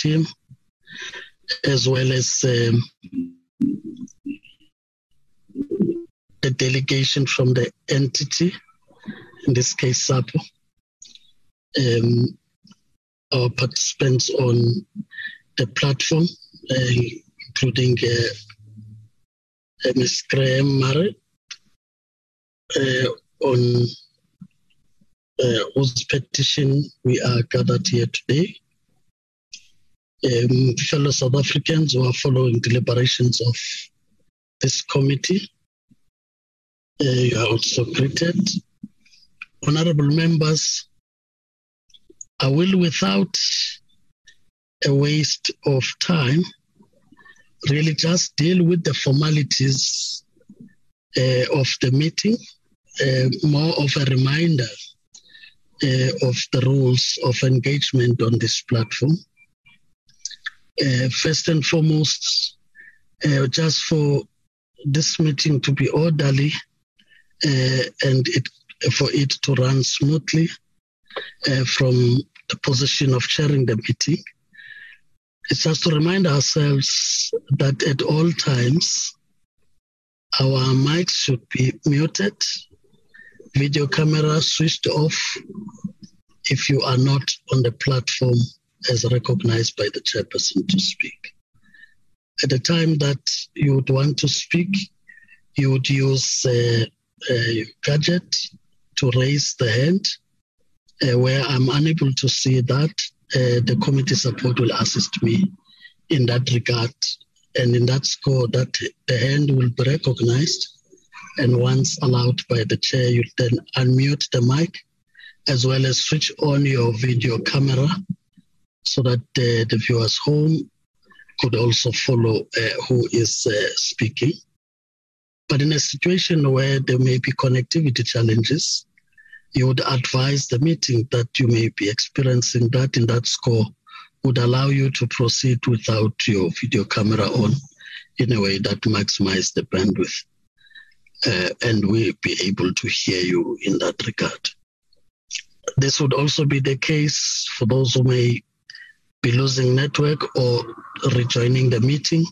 team, as well as um, the delegation from the entity, in this case, SAPO, um, our participants on the platform, uh, including uh, Ms. Graham-Maré, uh, on uh, whose petition we are gathered here today. Um, fellow South Africans who are following deliberations of this committee, uh, you are also greeted. Honorable members, I will, without a waste of time, really just deal with the formalities uh, of the meeting, uh, more of a reminder uh, of the rules of engagement on this platform. Uh, first and foremost, uh, just for this meeting to be orderly uh, and it, for it to run smoothly from the position of chairing the meeting, it's just to remind ourselves that at all times, our mics should be muted, video camera switched off if you are not on the platform as recognized by the chairperson to speak. At the time that you would want to speak, you would use a, a gadget to raise the hand. Uh, where I'm unable to see that, uh, the committee support will assist me in that regard. And in that score, that the hand will be recognized. And once allowed by the chair, you then unmute the mic as well as switch on your video camera so that uh, the viewers home could also follow uh, who is uh, speaking. But in a situation where there may be connectivity challenges, you would advise the meeting that you may be experiencing that in that score would allow you to proceed without your video camera on in a way that maximize the bandwidth. Uh, and we'll be able to hear you in that regard. This would also be the case for those who may be losing network or rejoining the meeting,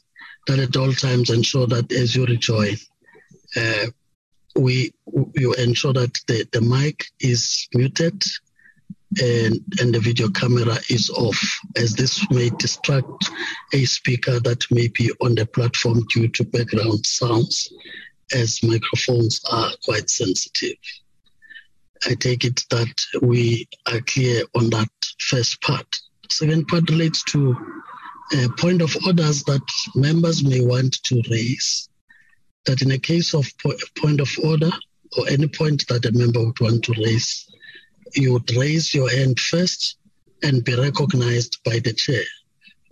that at all times ensure that as you rejoin, uh, we you ensure that the, the mic is muted and, and the video camera is off, as this may distract a speaker that may be on the platform due to background sounds, as microphones are quite sensitive. I take it that we are clear on that first part. Second part relates to a point of orders that members may want to raise. That in a case of point of order or any point that a member would want to raise, you would raise your hand first and be recognized by the chair.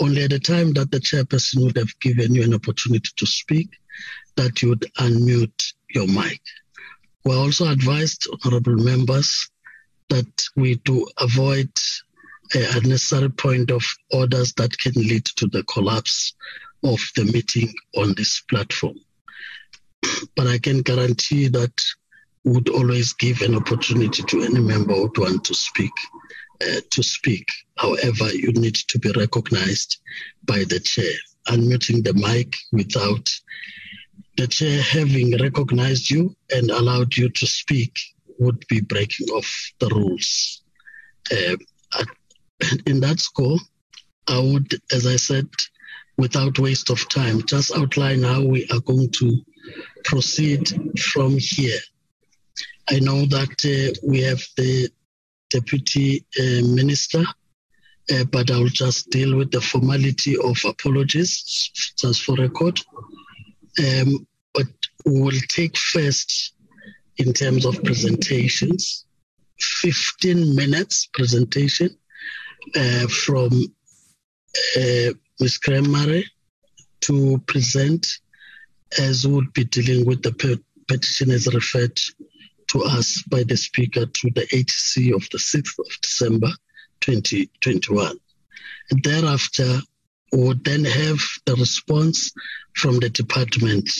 Only at the time that the chairperson would have given you an opportunity to speak, that you would unmute your mic. We're also advised, honorable members, that we do avoid a necessary point of orders that can lead to the collapse of the meeting on this platform. But I can guarantee that would always give an opportunity to any member who would want to speak uh, to speak. However, you need to be recognized by the chair. Unmuting the mic without the chair having recognized you and allowed you to speak would be breaking off the rules. Uh, in that score, I would, as I said, without waste of time, just outline how we are going to proceed from here. I know that uh, we have the deputy uh, minister, uh, but I will just deal with the formality of apologies just for record. Um, but we will take first, in terms of presentations, 15 minutes presentation uh, from uh, Ms. Maré to present as would be dealing with the petition as referred to us by the Speaker to the ATC of the 6th of December 2021. And thereafter, we would then have the response from the department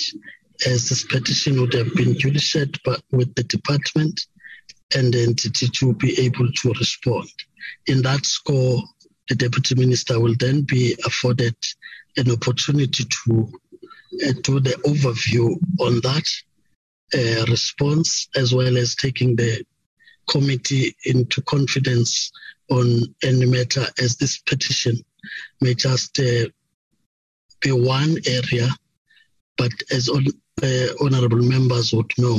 as this petition would have been duly shared with the department and the entity to be able to respond. In that score, the Deputy Minister will then be afforded an opportunity to uh, do the overview on that uh, response as well as taking the committee into confidence on any matter as this petition may just uh, be one area, but as on, uh, honorable members would know,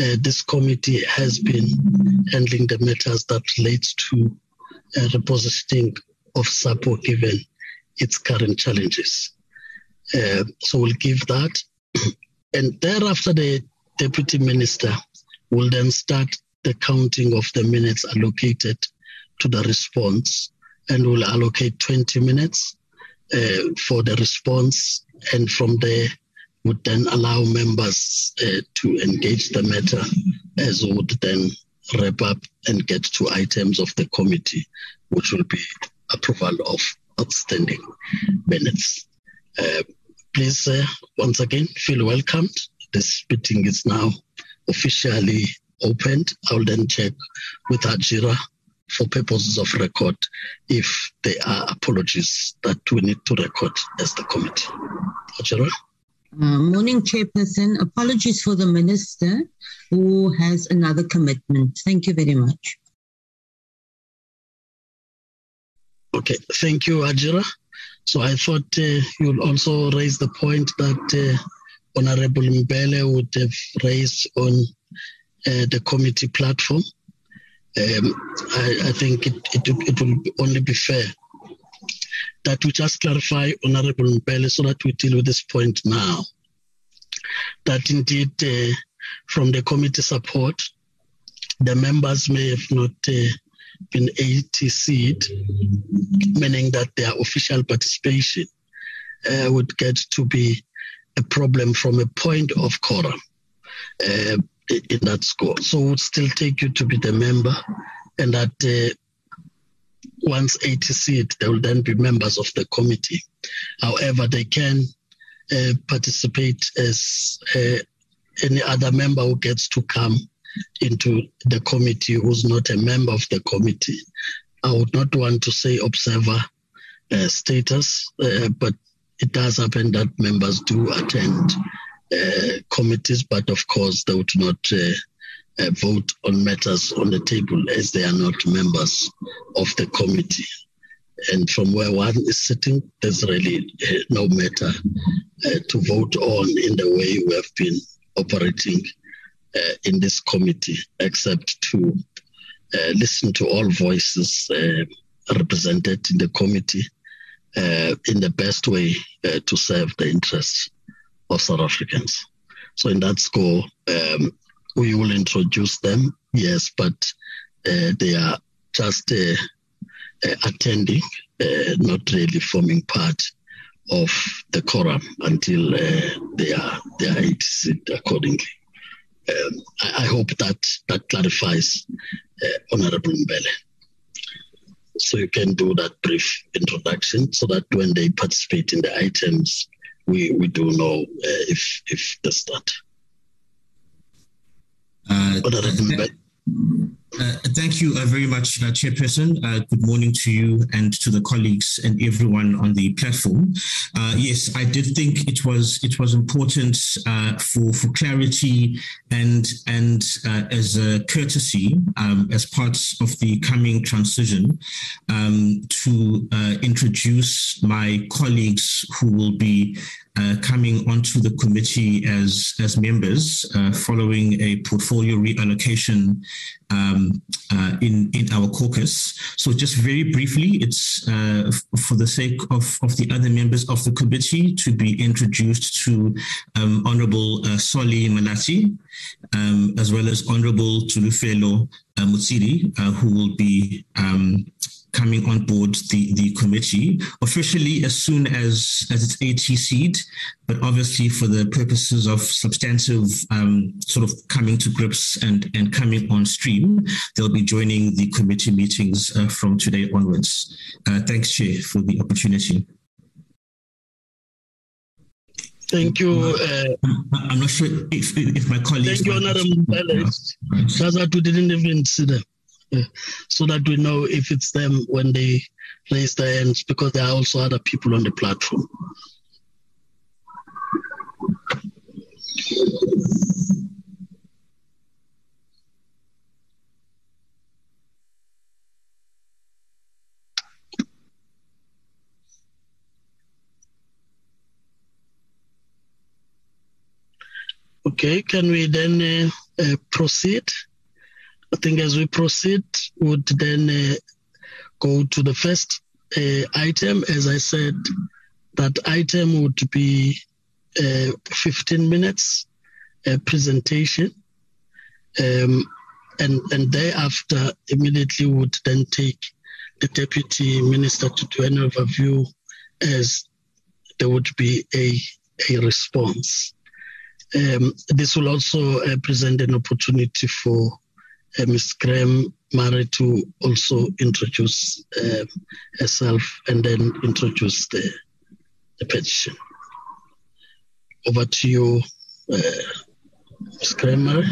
uh, this committee has been handling the matters that relates to uh, repositioning of SAPO given its current challenges. Uh, so we'll give that. and thereafter, the deputy minister will then start the counting of the minutes allocated to the response and will allocate 20 minutes uh, for the response. And from there, would then allow members uh, to engage the matter as would then wrap up and get to items of the committee, which will be approval of outstanding minutes. Uh, please, uh, once again, feel welcomed. This meeting is now officially opened. I'll then check with Ajira for purposes of record if there are apologies that we need to record as the committee. Ajira? Uh, morning, Chairperson. Apologies for the Minister who has another commitment. Thank you very much. Okay, thank you, Ajira. So I thought uh, you'll also raise the point that uh, Honorable Mbele would have raised on uh, the committee platform. Um, I, I, think it, it, it will only be fair that we just clarify, Honorable Mbele, so that we deal with this point now. That indeed, uh, from the committee support, the members may have not uh, been ATC'd, meaning that their official participation uh, would get to be a problem from a point of quorum uh, in that score. So would still take you to be the member, and that uh, once ATC'd, they will then be members of the committee. However, they can uh, participate as uh, any other member who gets to come into the committee who's not a member of the committee. I would not want to say observer uh, status, uh, but it does happen that members do attend uh, committees, but of course they would not uh, vote on matters on the table as they are not members of the committee. And from where one is sitting, there's really uh, no matter uh, to vote on in the way we have been operating uh, in this committee, except to uh, listen to all voices uh, represented in the committee in the best way to serve the interests of South Africans. So, in that score, um, we will introduce them, yes, but uh, they are just uh, uh, attending, uh, not really forming part of the quorum until uh, they are they are seated accordingly. Um, I, I, hope that that clarifies, uh, Honorable Mbele. So you can do that brief introduction so that when they participate in the items, we, we do know if if they start. Uh, uh, thank you uh, very much, uh, Chairperson. Uh, good morning to you and to the colleagues and everyone on the platform. Uh, yes, I did think it was it was important uh, for for clarity and and as a courtesy um, as part of the coming transition um, to introduce my colleagues who will be uh, coming onto the committee as as members uh, following a portfolio reallocation um, uh, in in our caucus. So just very briefly, it's uh, for the sake of of the other members of the committee to be introduced to um, Honourable uh, Solly Malatsi, um, as well as Honourable Tulufelo Mutsiri, who will be um, coming on board the, the committee officially as soon as, as it's ATC'd, but obviously for the purposes of substantive um, sort of coming to grips and, and coming on stream, they'll be joining the committee meetings uh, from today onwards. Uh, thanks, Chair, for the opportunity. Thank you. Uh, I'm not sure if, if my colleagues. Thank you, Honorable Alex. Shazatu didn't even see them. So that we know if it's them when they raise their hands, because there are also other people on the platform. Okay, can we then uh, uh, proceed? I think as we proceed, would then uh, go to the first uh, item. As I said, that item would be uh, 15 minutes uh, presentation. Um, and, and thereafter, immediately would then take the deputy minister to do an overview as there would be a, a response. Um, this will also uh, present an opportunity for Ms. Graham Murray to also introduce uh, herself and then introduce the, the petition. Over to you, uh, Ms. Graham-Maré.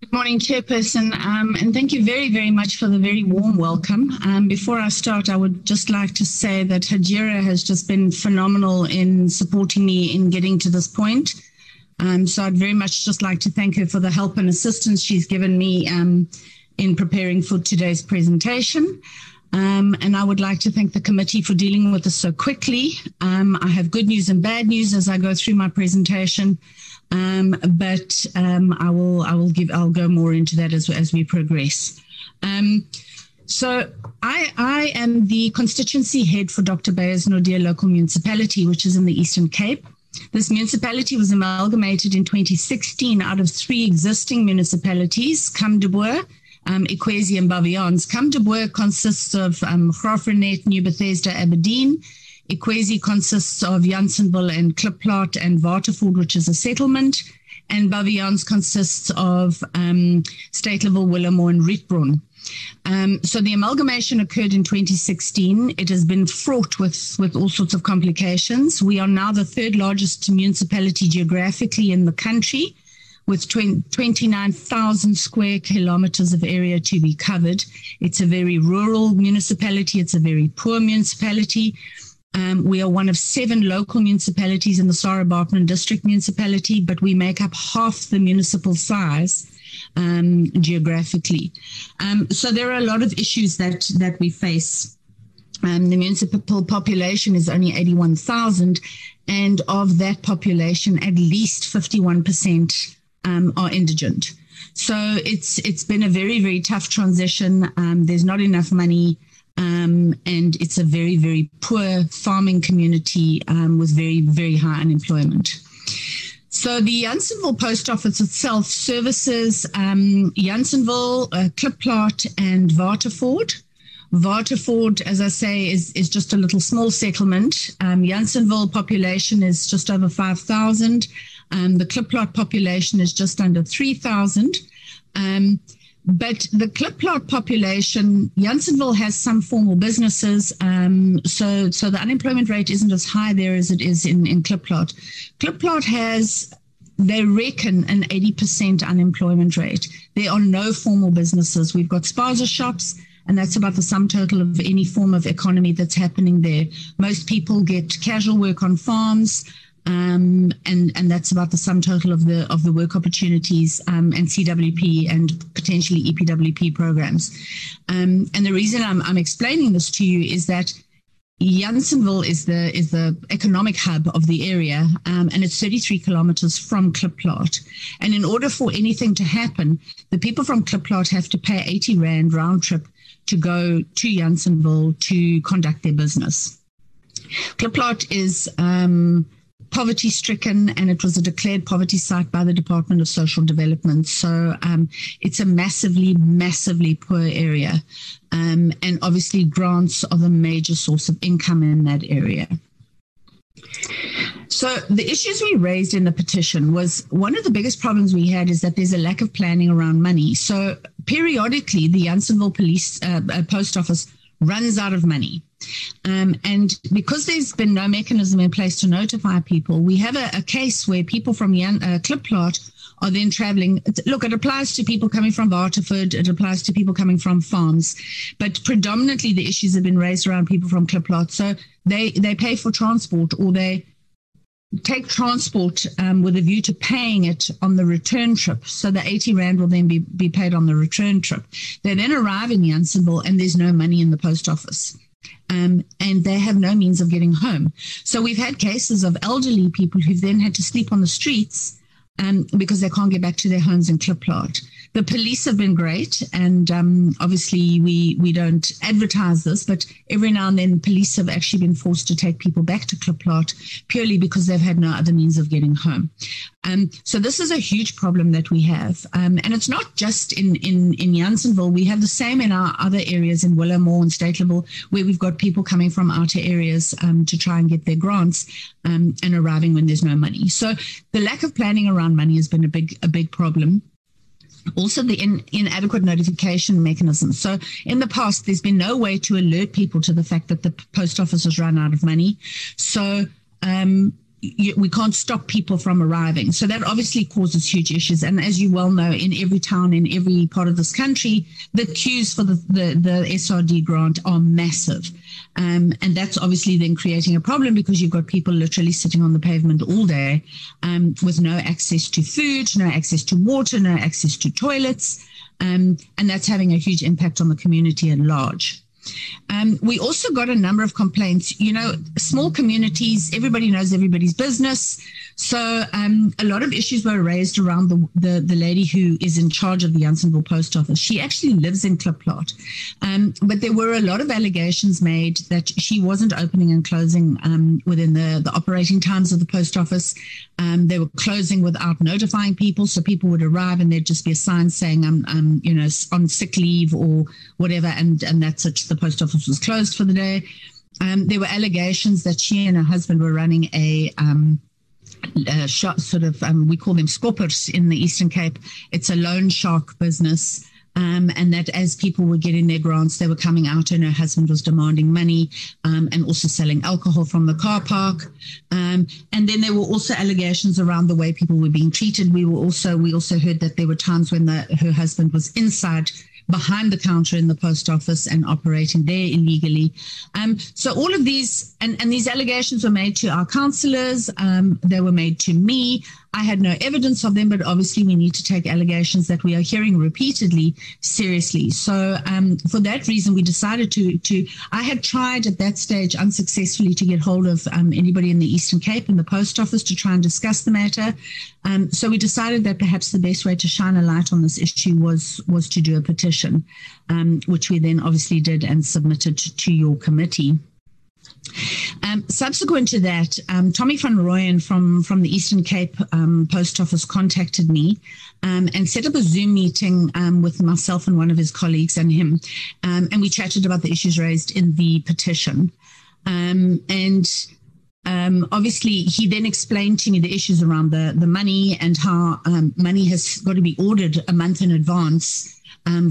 Good morning, Chairperson, um, and thank you very, very much for the very warm welcome. Um, before I start, I would just like to say that Hajira has just been phenomenal in supporting me in getting to this point. Um, so I'd very much just like to thank her for the help and assistance she's given me um, in preparing for today's presentation. Um, and I would like to thank the committee for dealing with this so quickly. Um, I have good news and bad news as I go through my presentation. Um, but um, I will I will give I'll go more into that as as we progress. So I I am the constituency head for Dr. Beyers-Naudé local municipality, which is in the Eastern Cape. This municipality was amalgamated in 2016 out of three existing municipalities, Camdeboo, um, Ikwezi, and Baviaans. Camdeboo consists of um, New Bethesda, Aberdeen. Ikwezi consists of Jansenville and Klipplaat and Waterford, which is a settlement. And Baviaans consists of um, Steytlerville, Willowmore, and Rietbron. Um, so the amalgamation occurred in 2016. It has been fraught with, with all sorts of complications. We are now the third largest municipality geographically in the country with 29,000 square kilometers of area to be covered. It's a very rural municipality. It's a very poor municipality. Um, we are one of seven local municipalities in the Sarah district municipality, but we make up half the municipal size um, geographically. Um, so there are a lot of issues that that we face. Um, the municipal population is only 81,000, and of that population, at least 51% um, are indigent. So it's it's been a very very tough transition. Um, there's not enough money um, and it's a very, very poor farming community um, with very, very high unemployment. So the Jansenville Post Office itself services um, Jansenville, uh, Klipplaat, and Waterford. Waterford, as I say, is, is just a little small settlement. Um, population is just over 5,000. Um, the Klipplaat population is just under 3,000. Um, but the Klipplaat population, Jansenville has some formal businesses, um, so so the unemployment rate isn't as high there as it is in in Klipplaat. Klipplaat has they reckon an 80% unemployment rate. There are no formal businesses. We've got spaza shops, and that's about the sum total of any form of economy that's happening there. Most people get casual work on farms. Um, and and that's about the sum total of the of the work opportunities um, and CWP and potentially EPWP programs. Um, and the reason I'm, I'm explaining this to you is that Jansenville is the is the economic hub of the area, um, and it's 33 kilometers from Klipplaat. And in order for anything to happen, the people from Klipplaat have to pay 80 rand round trip to go to Jansenville to conduct their business. Klipplaat is um, poverty stricken and it was a declared poverty site by the Department of Social Development. So um, it's a massively, massively poor area. Um, and obviously, grants are the major source of income in that area. So the issues we raised in the petition was one of the biggest problems we had is that there's a lack of planning around money. So periodically, the Jansenville Police uh, uh Post Office runs out of money. Um, and because there's been no mechanism in place to notify people, we have a, a case where people from Jan, uh, are then traveling. Look, it applies to people coming from Waterford, it applies to people coming from farms, but predominantly the issues have been raised around people from Klipplaat. So they, they pay for transport or they take transport um, with a view to paying it on the return trip. So the 80 Rand will then be, be paid on the return trip. They then arrive in Jansenville and there's no money in the post office. Um, and they have no means of getting home. So we've had cases of elderly people who've then had to sleep on the streets um, because they can't get back to their homes in Klipplaat. The police have been great, and um, obviously we we don't advertise this, but every now and then police have actually been forced to take people back to Klipplaat purely because they've had no other means of getting home. Um, so this is a huge problem that we have, um, and it's not just in in in Jansenville. We have the same in our other areas in Willowmore and Steytlerville, where we've got people coming from outer areas um, to try and get their grants um, and arriving when there's no money. So the lack of planning around money has been a big a big problem also the in, inadequate notification mechanism. So in the past, there's been no way to alert people to the fact that the post office has run out of money. So um, you, we can't stop people from arriving. So that obviously causes huge issues. And as you well know, in every town, in every part of this country, the queues for the, the, the SRD grant are massive. Um, and that's obviously then creating a problem because you've got people literally sitting on the pavement all day um, with no access to food, no access to water, no access to toilets. Um, and that's having a huge impact on the community at large. Um, we also got a number of complaints. You know, small communities, everybody knows everybody's business. So um, a lot of issues were raised around the, the, the, lady who is in charge of the Jansenville Post Office. She actually lives in Klipplaat. Um, but there were a lot of allegations made that she wasn't opening and closing um, within the, the operating times of the post office. Um, they were closing without notifying people. So people would arrive and there'd just be a sign saying, I'm, I'm you know, on sick leave or whatever. And, and that's it. The post office was closed for the day. Um, there were allegations that she and her husband were running a um, sort of um, we call them skoppers in the Eastern Cape. It's a loan shark business. Um, and that as people were getting their grants, they were coming out, and her husband was demanding money um, and also selling alcohol from the car park. Um, and then there were also allegations around the way people were being treated. We were also we also heard that there were times when the, her husband was inside behind the counter in the post office and operating there illegally. Um, so all of these and, and these allegations were made to our councillors. Um, they were made to me. I had no evidence of them, but obviously we need to take allegations that we are hearing repeatedly seriously. So um, for that reason, we decided to to. I had tried at that stage unsuccessfully to get hold of um, anybody in the Eastern Cape in the post office to try and discuss the matter. Um, so we decided that perhaps the best way to shine a light on this issue was was to do a petition, um, which we then obviously did and submitted to, to your committee. Um, subsequent to that, um, Tommy van Rooyen from, from the Eastern Cape um, Post Office contacted me um, and set up a Zoom meeting um, with myself and one of his colleagues and him. Um, and we chatted about the issues raised in the petition. and obviously, he then explained to me the issues around the, the money and how money has got to be ordered a month in advance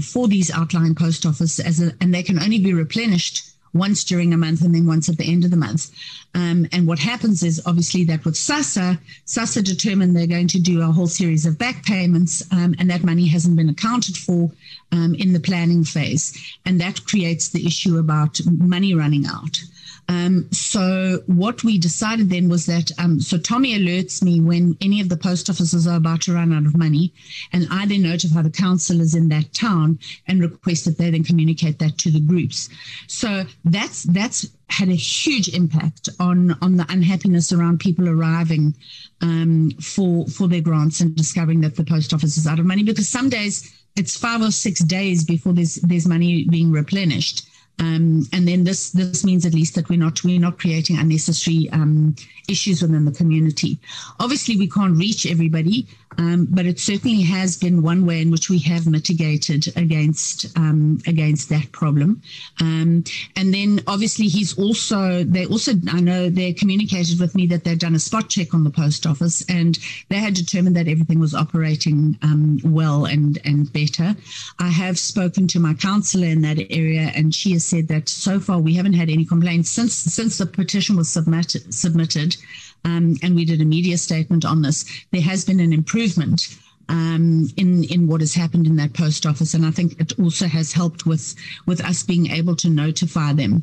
for these outlying post office as a, and they can only be replenished once during a month and then once at the end of the month. Um, and what happens is obviously that with SASSA, SASSA determined they're going to do a whole series of back payments, um, and that money hasn't been accounted for um, in the planning phase. And that creates the issue about money running out. Um, so what we decided then was that um, so Tommy alerts me when any of the post offices are about to run out of money, and I then notify the councillors in that town and request that they then communicate that to the groups. So that's that's had a huge impact on on the unhappiness around people arriving um, for for their grants and discovering that the post office is out of money because some days it's five or six days before there's there's money being replenished. Um, and then this this means at least that we're not we're not creating unnecessary um, issues within the community. Obviously, we can't reach everybody, um, but it certainly has been one way in which we have mitigated against um, against that problem. Um, and then obviously, he's also they also I know they communicated with me that they've done a spot check on the post office and they had determined that everything was operating um, well and and better. I have spoken to my councillor in that area, and she has said that so far we haven't had any complaints since since the petition was submitted submitted um, and we did a media statement on this. There has been an improvement. um, in in what has happened in that post office, and I think it also has helped with with us being able to notify them.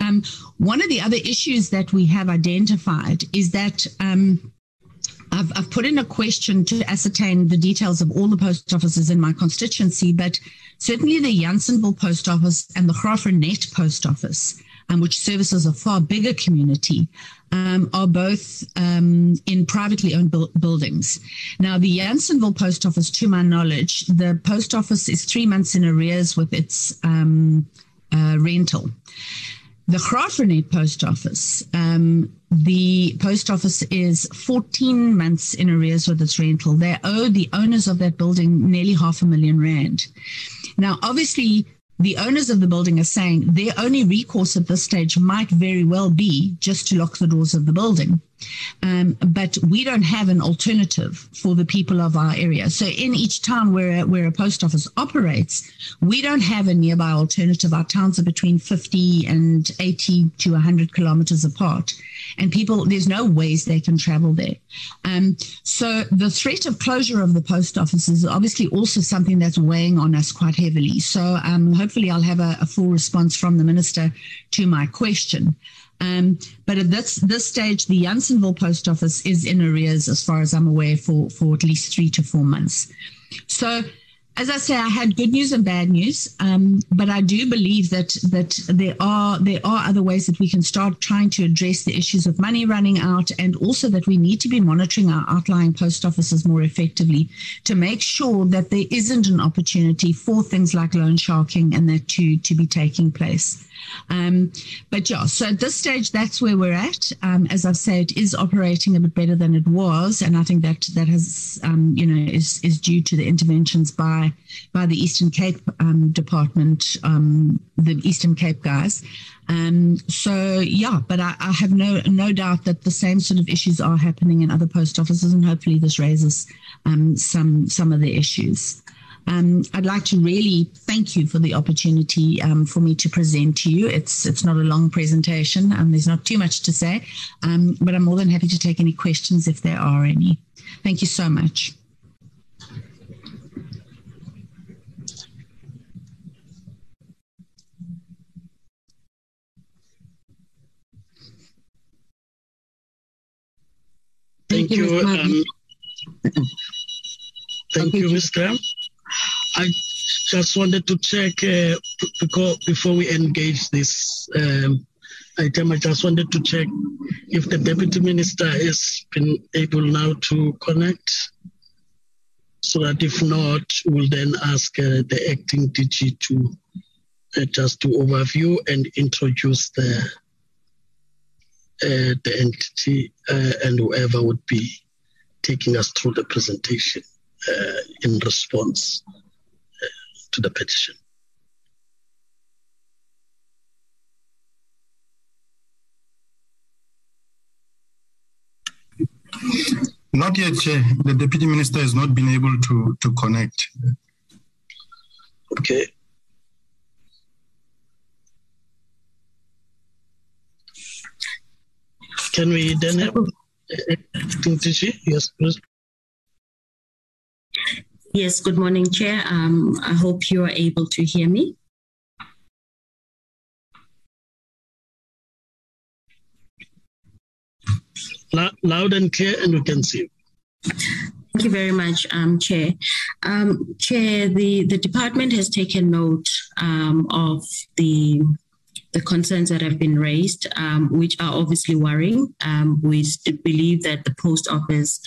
Um, one of the other issues that we have identified is that. Um, I've, I've, put in a question to ascertain the details of all the post offices in my constituency, but certainly the Jansenville post office and the Graaff-Reinet post office um, which services a far bigger community, um, are both um, in privately owned bu- buildings. Now, the Jansenville post office, to my knowledge, the post office is three months in arrears with its um, uh, rental. The Graaff-Reinet post office, um, the post office is 14 months in arrears with its rental. They owe the owners of that building nearly half a million rand. Now, obviously, the owners of the building are saying their only recourse at this stage might very well be just to lock the doors of the building. Um, but we don't have an alternative for the people of our area. So in each town where, where a post office operates, we don't have a nearby alternative. Our towns are between 50 and 80 to 100 kilometers apart. And people, there's no ways they can travel there. Um, so the threat of closure of the post office is obviously also something that's weighing on us quite heavily. So um, hopefully I'll have a, a full response from the minister to my question. Um, but at this this stage, the Jansenville post office is in arrears, as far as I'm aware, for for at least three to four months. So as I say, I had good news and bad news, um, but I do believe that that there are there are other ways that we can start trying to address the issues of money running out, and also that we need to be monitoring our outlying post offices more effectively to make sure that there isn't an opportunity for things like loan sharking and that to to be taking place. Um, but yeah, so at this stage, that's where we're at. Um, as I've said, it is operating a bit better than it was, and I think that that has, um, you know, is is due to the interventions by by the Eastern Cape um, Department, um, the Eastern Cape guys. Um, so yeah, but I, I, have no no doubt that the same sort of issues are happening in other post offices, and hopefully this raises some some of the issues. Um, I'd like to really thank you for the opportunity um, for me to present to you. It's it's not a long presentation, and there's not too much to say, um, but I'm more than happy to take any questions if there are any. Thank you so much. Thank, you. Um, thank you, Ms. Graham. I just wanted to check uh, because before we engage this um, item, I just wanted to check if the deputy minister has been able now to connect, so that if not, we'll then ask uh, the acting DG to uh, just to overview and introduce the uh, the entity uh, and whoever would be taking us through the presentation uh, in response to the petition. Not yet, Chair. The Deputy Minister has not been able to, to connect. Okay. Can we then have uh, uh, Yes, please. Yes, good morning, Chair. Um, I hope you are able to hear me. Loud and clear, and we can see. you. Thank you very much, um, Chair. Um, Chair, the, the department has taken note um, of the the concerns that have been raised, um, which are obviously worrying. Um, we believe that the post office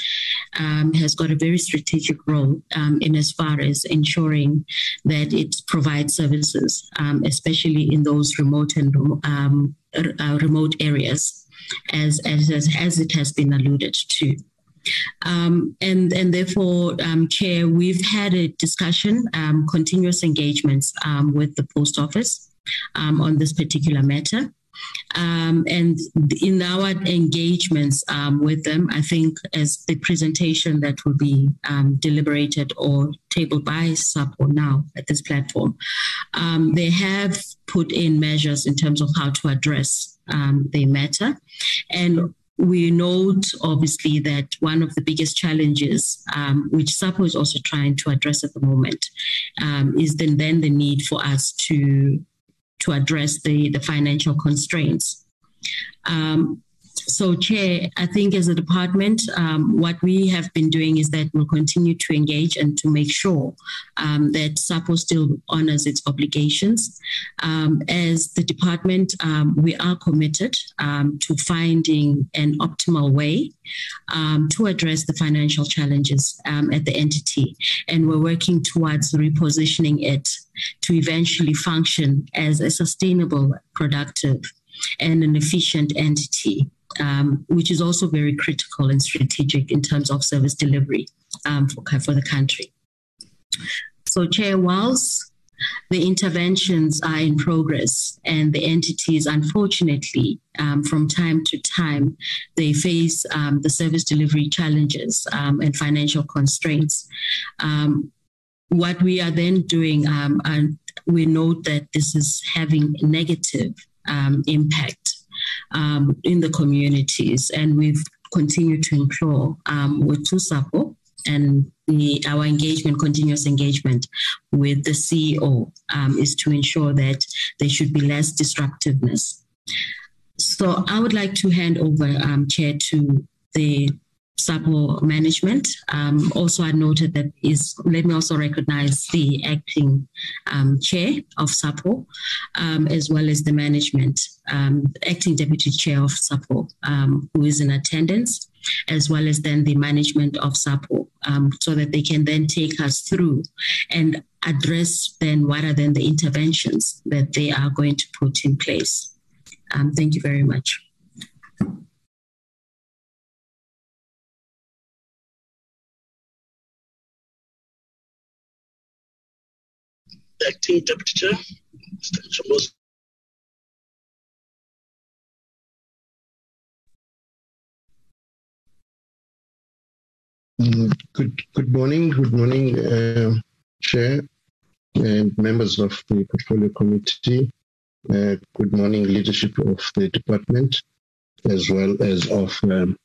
um, has got a very strategic role um, in as far as ensuring that it provides services, um, especially in those remote and um, uh, remote areas, as, as, as it has been alluded to. Um, and and therefore, um, Chair, we've had a discussion, um, continuous engagements with the post office um, on this particular matter. Um, and in our engagements um, with them, I think as the presentation that will be um, deliberated or tabled by SAPO now at this platform, um, they have put in measures in terms of how to address um, the matter. And we note obviously that one of the biggest challenges, um, which SAPO is also trying to address at the moment, um, is then then the need for us to to address the the financial constraints. Um, so, Chair, I think as a department, um, what we have been doing is that we'll continue to engage and to make sure um, that SAPO still honors its obligations. Um, as the department, um, we are committed um, to finding an optimal way um, to address the financial challenges at the entity. And we're working towards repositioning it to eventually function as a sustainable, productive, and an efficient entity um, which is also very critical and strategic in terms of service delivery um, for, for the country. So, Chair, whilst the interventions are in progress and the entities, unfortunately, um, from time to time, they face um, the service delivery challenges um, and financial constraints. Um, what we are then doing, um, and we note that this is having negative um, impact um, in the communities. And we've continued to implore um, with TUSAPO and the, our engagement, continuous engagement with the CEO um, is to ensure that there should be less disruptiveness. So I would like to hand over, um, Chair, to the SAPO management. Um, also, I noted that is, let me also recognize the acting um, chair of SAPO, um, as well as the management, um, acting deputy chair of SAPO, um, who is in attendance, as well as then the management of SAPO, um, so that they can then take us through and address then what are then the interventions that they are going to put in place. thank you very much. Acting deputy Mr. Good, good morning. Good morning, uh, Chair and members of the Portfolio Committee. Uh, good morning, leadership of the department, as well as of um,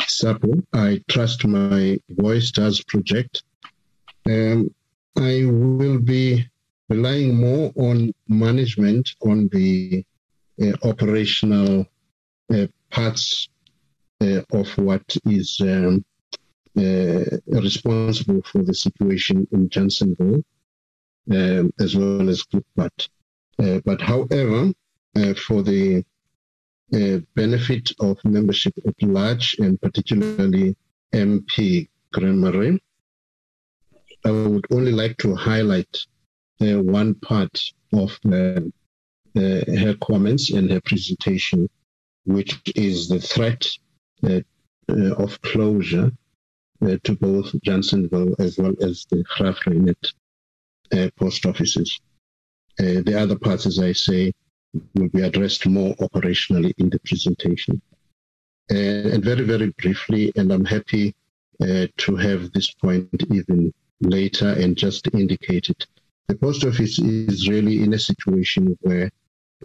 SAPO. I trust my voice does project. Um, I will be relying more on management on the uh, operational uh, parts uh, of what is um, uh, responsible for the situation in Johnsonville, um, as well as Klipplaat. Uh, but however, uh, for the benefit of membership at large, and particularly MP Gregory, I would only like to highlight one part of uh, her comments and her presentation, which is the threat uh, uh of closure uh, to both Johnsonville as well as the uh, post offices. the other parts, as I say, will be addressed more operationally in the presentation. and very, very briefly, and I'm happy to have this point even later and just indicated the post office is really in a situation where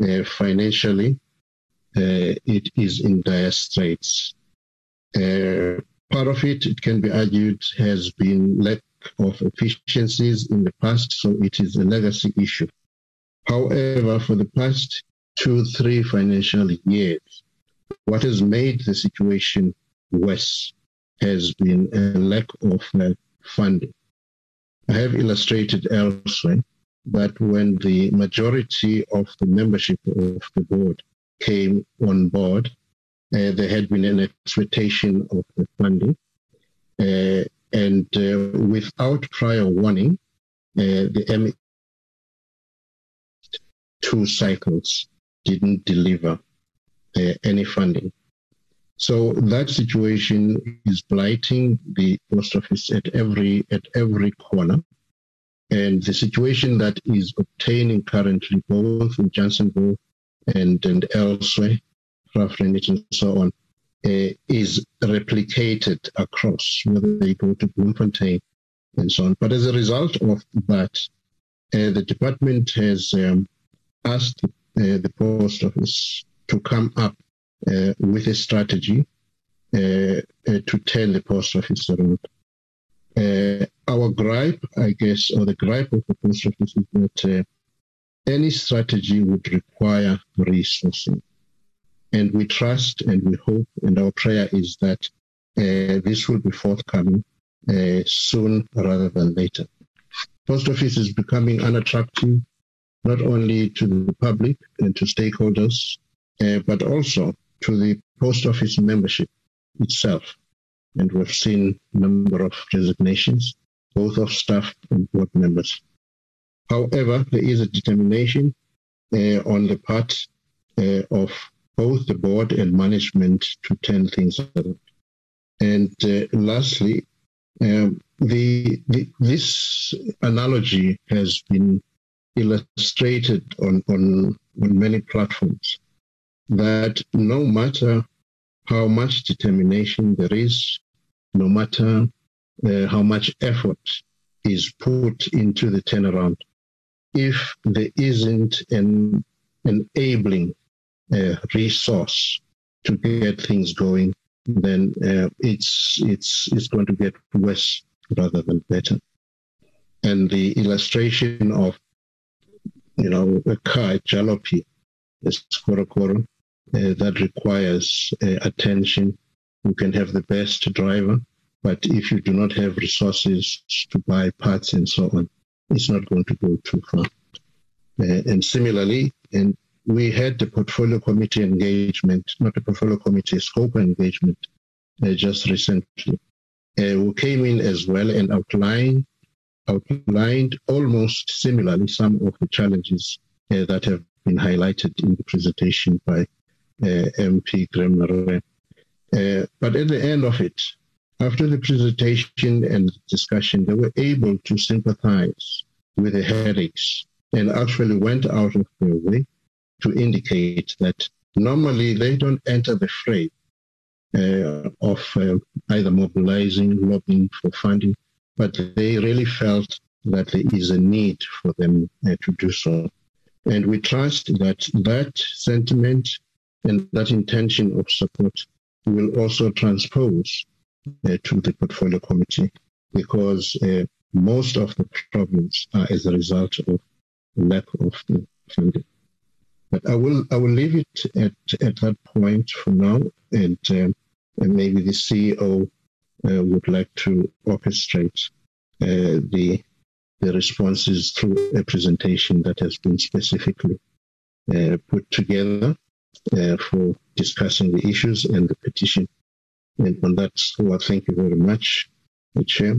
uh, financially uh, it is in dire straits. Uh, part of it, it can be argued, has been lack of efficiencies in the past, so it is a legacy issue. However, for the past two, three financial years, what has made the situation worse has been a lack of uh, funding. I have illustrated elsewhere that when the majority of the membership of the board came on board, uh, there had been an expectation of the funding. Uh, and uh, without prior warning, uh, the M two cycles didn't deliver uh, any funding. So that situation is blighting the post office at every at every corner. And the situation that is obtaining currently both in Johnsonville and, and elsewhere, Graaff-Reinet and so on, uh, is replicated across, whether they go to Bloemfontein and so on. But as a result of that, uh, the department has um, asked uh, the post office to come up with a strategy uh, uh, to turn the post office. Uh, our gripe, I guess, or the gripe of the post office is that any strategy would require resourcing. And we trust and we hope, and our prayer is that uh, this will be forthcoming uh, soon rather than later. Post office is becoming unattractive, not only to the public and to stakeholders, uh, but also to the post office membership itself. And we've seen a number of resignations, both of staff and board members. However, there is a determination uh, on the part uh, of both the board and management to turn things around. And uh, lastly, um, the, the, this analogy has been illustrated on, on, on many platforms that no matter how much determination there is, no matter uh, how much effort is put into the turnaround, if there isn't an enabling uh, resource to get things going, then uh, it's it's it's going to get worse rather than better. And the illustration of you know a car jalopy, a skorokoro, uh, that requires uh, attention. You can have the best driver, but if you do not have resources to buy parts and so on, it's not going to go too far. Uh, and similarly, and we had the portfolio committee engagement, not the portfolio committee scope engagement, uh, just recently. Uh, we came in as well and outlined outlined almost similarly some of the challenges uh, that have been highlighted in the presentation by uh, MP Graham uh, but at the end of it, after the presentation and discussion, they were able to sympathize with the headaches and actually went out of their way to indicate that normally they don't enter the fray uh, of uh, either mobilizing, lobbying for funding, but they really felt that there is a need for them uh, to do so. And we trust that that sentiment and that intention of support will also transpose uh, to the portfolio committee because uh, most of the problems are as a result of lack of funding. But I will I will leave it at, at that point for now, and, um, and maybe the CEO uh, would like to orchestrate uh, the the responses through a presentation that has been specifically uh, put together uh, for discussing the issues and the petition. And on that score, thank you very much, the Chair,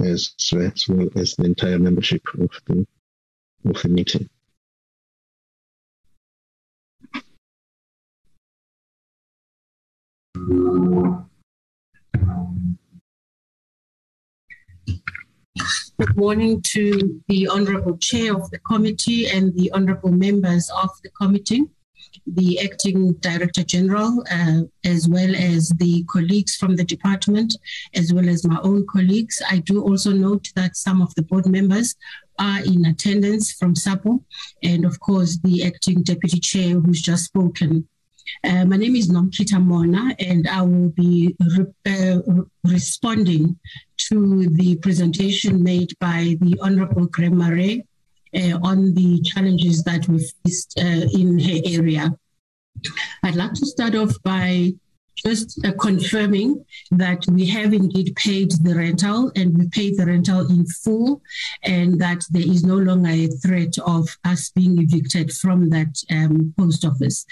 as, as well as the entire membership of the of the meeting. Good morning to the Honorable Chair of the committee and the Honorable members of the committee, the Acting Director General, uh, as well as the colleagues from the department, as well as my own colleagues. I do also note that some of the board members are in attendance from SAPO, and of course, the Acting Deputy Chair who's just spoken. Uh, my name is Nomkhita Mona, and I will be re- uh, responding to the presentation made by the Honorable Graham-Maré on the challenges that we faced uh, in her area. I'd like to start off by just uh, confirming that we have indeed paid the rental and we paid the rental in full and that there is no longer a threat of us being evicted from that um, post office.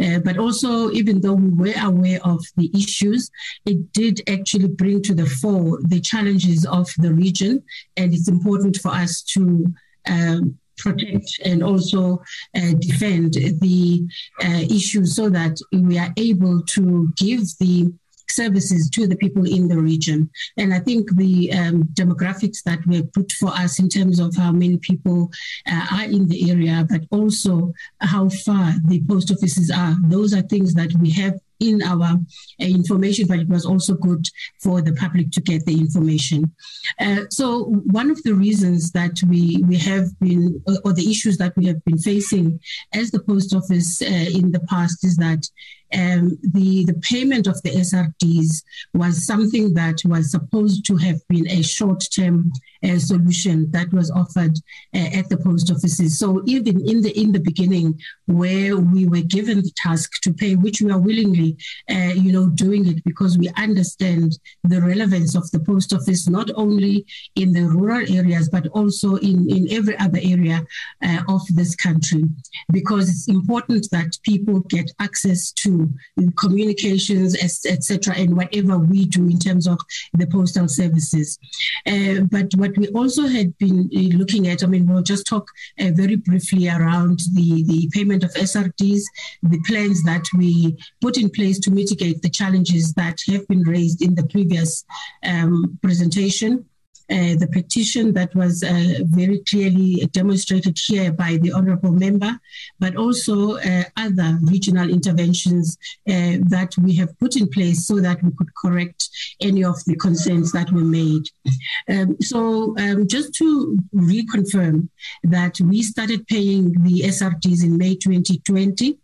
Uh, but also, even though we were aware of the issues, it did actually bring to the fore the challenges of the region and it's important for us to um, protect and also uh, defend the uh, issues so that we are able to give the services to the people in the region. And I think the um, demographics that were put for us in terms of how many people uh, are in the area, but also how far the post offices are, those are things that we have in our uh, information, but it was also good for the public to get the information. Uh, so one of the reasons that we we have been, or the issues that we have been facing as the post office uh, in the past, is that um, the, the payment of the SRDs was something that was supposed to have been a short term uh, solution that was offered uh, at the post offices. So even in the in the beginning, where we were given the task to pay, which we are willingly, uh, you know, doing it because we understand the relevance of the post office not only in the rural areas but also in in every other area uh, of this country, because it's important that people get access to communications, etc., and whatever we do in terms of the postal services. Uh, but what we also had been uh, looking at, I mean, we'll just talk uh, very briefly around the, the payment of SRDs, the plans that we put in place to mitigate the challenges that have been raised in the previous um, presentation. Uh, the petition that was uh, very clearly demonstrated here by the honorable member, but also uh, other regional interventions uh, that we have put in place so that we could correct any of the concerns that were made. Um, so um, just to reconfirm that we started paying the SRDs in May 2020.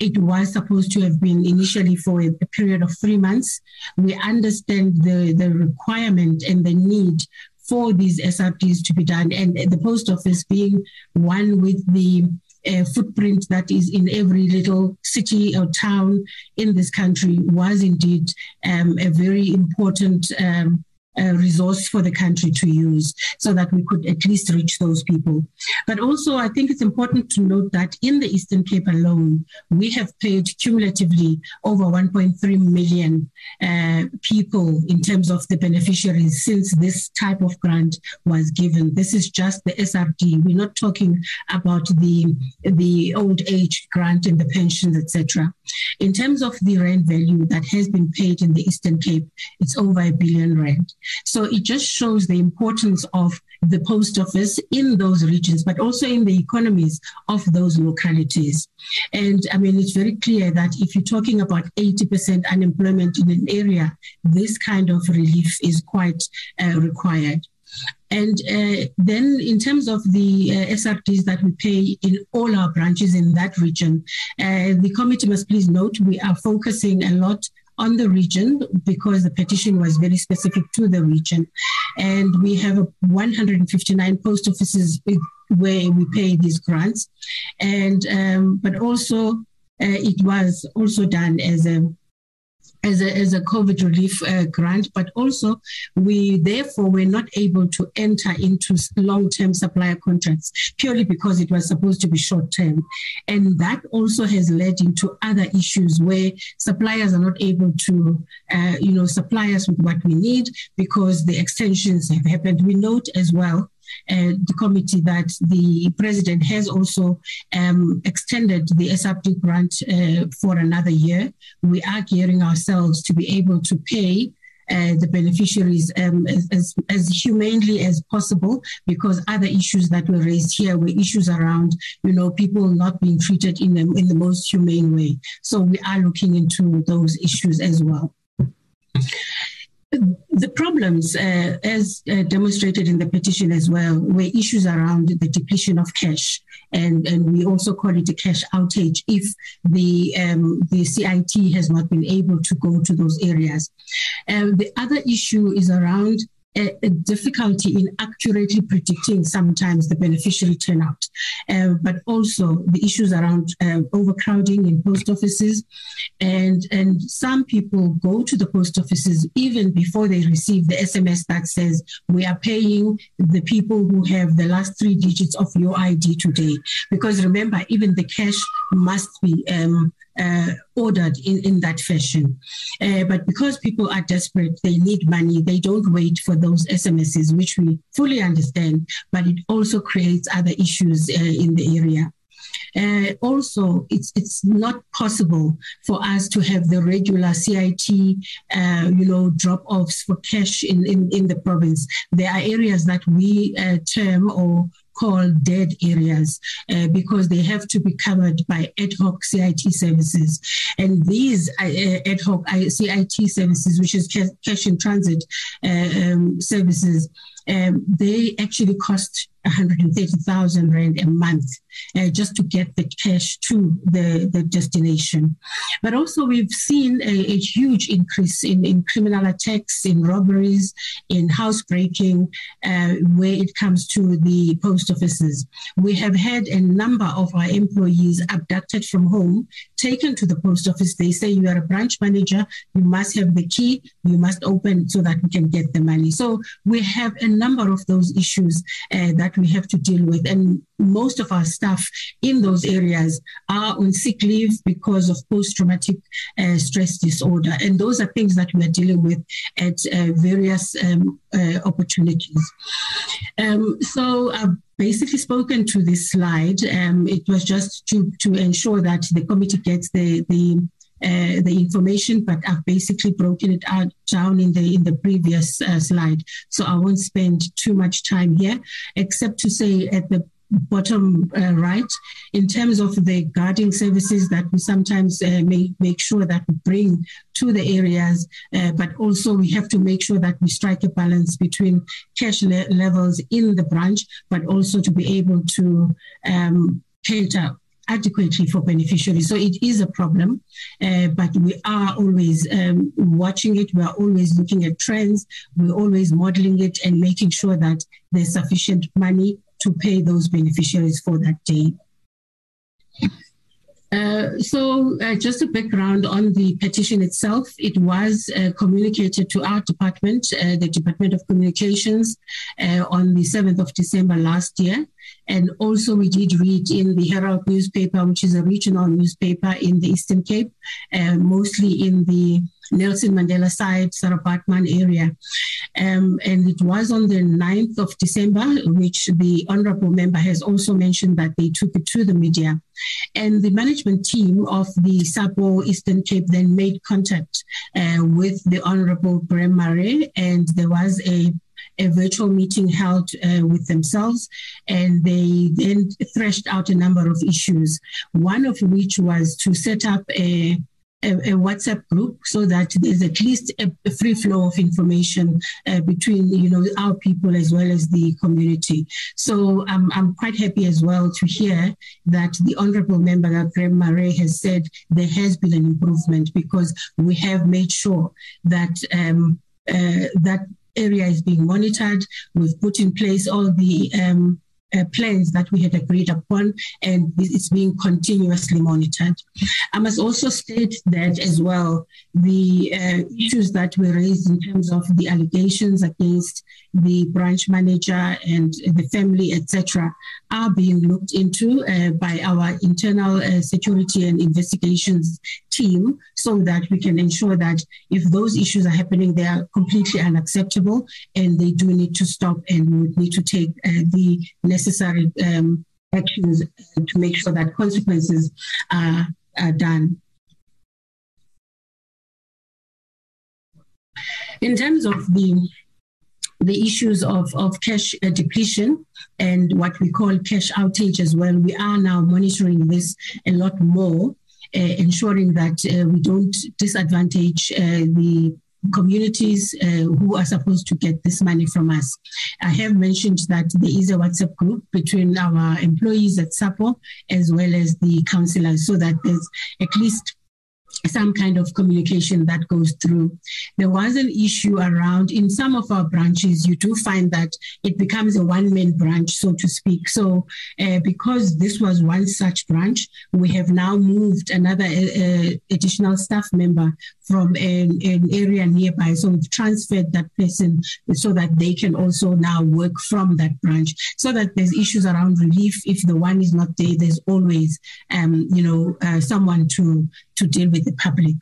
It was supposed to have been initially for a, period of three months. We understand the, the requirement and the need for these SRDs to be done, and the post office being one with the uh, footprint that is in every little city or town in this country was indeed um, a very important um, resource for the country to use so that we could at least reach those people. But also, I think it's important to note that in the Eastern Cape alone, we have paid cumulatively over 1.3 million uh, people in terms of the beneficiaries since this type of grant was given. This is just the SRD. We're not talking about the, the old age grant and the pensions, etc. In terms of the rent value that has been paid in the Eastern Cape, it's over a billion rand. So it just shows the importance of the post office in those regions, but also in the economies of those localities. And I mean, it's very clear that if you're talking about 80% unemployment in an area, this kind of relief is quite uh, required. And uh, then, in terms of the uh, SRDs that we pay in all our branches in that region, uh, the committee must please note we are focusing a lot on the region because the petition was very specific to the region. And we have 159 post offices where we pay these grants. And, um, but also, uh, it was also done as a as a, as a COVID relief uh, grant, but also we therefore were not able to enter into long term supplier contracts purely because it was supposed to be short term. And that also has led into other issues where suppliers are not able to, uh, you know, supply us with what we need because the extensions have happened. We note as well uh, the committee that the president has also um, extended the SRD grant uh, for another year. We are gearing ourselves to be able to pay uh, the beneficiaries um, as, as, as, humanely as possible because other issues that were raised here were issues around, you know, people not being treated in the, in the most humane way. So we are looking into those issues as well. The problems, uh, as uh, demonstrated in the petition as well, were issues around the depletion of cash, and, and we also call it a cash outage if the um, the CIT has not been able to go to those areas. Uh, the other issue is around a, a, difficulty in accurately predicting sometimes the beneficiary turnout, uh, but also the issues around uh, overcrowding in post offices. And, and some people go to the post offices even before they receive the SMS that says, We are paying the people who have the last three digits of your ID today. Because remember, even the cash must be um, uh, ordered in, in that fashion. Uh, but because people are desperate, they need money, they don't wait for those SMSs, which we fully understand, but it also creates other issues uh, in the area. Uh, also, it's it's not possible for us to have the regular CIT, uh, you know, drop offs for cash in, in, in the province. There are areas that we uh, term or called dead areas uh, because they have to be covered by ad hoc CIT services. And these uh, uh ad hoc CIT services, which is cash in transit uh, um, services, um, they actually cost 130,000 rand a month uh, just to get the cash to the, the destination. But also we've seen a, a huge increase in, in criminal attacks, in robberies, in housebreaking, uh, where it comes to the post offices. We have had a number of our employees abducted from home, taken to the post office. They say you are a branch manager, you must have the key, you must open so that we can get the money. So we have a number of those issues uh, that we have to deal with. And most of our staff in those areas are on sick leave because of post traumatic uh, stress disorder. And those are things that we are dealing with at uh, various um, uh, opportunities. Um, so I've basically spoken to this slide. Um, it was just to, to ensure that the committee gets the, the uh, the information, but I've basically broken it out down in the in the previous uh, slide. So I won't spend too much time here, except to say at the bottom uh, right, in terms of the guarding services that we sometimes uh, make, make sure that we bring to the areas, uh, but also we have to make sure that we strike a balance between cash le- levels in the branch, but also to be able to um, cater adequately for beneficiaries. So it is a problem, uh, but we are always um, watching it. We are always looking at trends. We're always modeling it and making sure that there's sufficient money to pay those beneficiaries for that day. Uh, so, uh, just a background on the petition itself. It was uh, communicated to our department, uh, the Department of Communications, uh, on the 7th of December last year. And also, we did read in the Herald newspaper, which is a regional newspaper in the Eastern Cape, mostly in the Nelson Mandela side, Sarah Baartman area. Um, and it was on the 9th of December, which the honorable member has also mentioned that they took it to the media. And the management team of the SAPO Eastern Cape then made contact uh, with the honorable Graham-Maré, and there was a a virtual meeting held uh, with themselves, and they then threshed out a number of issues. One of which was to set up a a, a, WhatsApp group so that there's at least a, a free flow of information uh, between you know our people as well as the community. So um, I'm quite happy as well to hear that the honourable member Graham-Maré has said there has been an improvement because we have made sure that um, uh, that area is being monitored. We've put in place all the um, uh, plans that we had agreed upon, and it's being continuously monitored. I must also state that as well, the uh, issues that were raised in terms of the allegations against the branch manager and the family, etc., are being looked into uh, by our internal uh, security and investigations team so that we can ensure that if those issues are happening, they are completely unacceptable and they do need to stop and we need to take uh, the necessary um, actions to make sure that consequences are, are done. In terms of the the issues of, of cash uh, depletion and what we call cash outage as well. We are now monitoring this a lot more, ensuring that uh, we don't disadvantage uh, the communities uh, who are supposed to get this money from us. I have mentioned that there is a WhatsApp group between our employees at SAPO as well as the councillors so that there's at least some kind of communication that goes through. There was an issue around in some of our branches, you do find that it becomes a one man branch, so to speak. So, uh, because this was one such branch, we have now moved another uh, additional staff member from an, an, area nearby. So, we've transferred that person so that they can also now work from that branch so that there's issues around relief. If the one is not there, there's always, um, you know, uh, someone to, to deal with the public.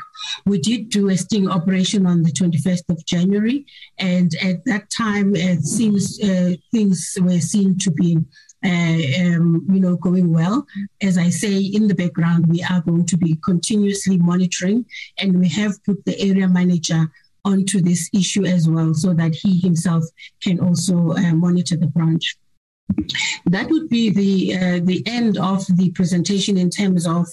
We did do a sting operation on the 21st of January, and at that time, it seems uh, things were seen to be. Uh, um, you know, going well. As I say, in the background, we are going to be continuously monitoring, and we have put the area manager onto this issue as well, so that he himself can also uh, monitor the branch. That would be the uh, the end of the presentation in terms of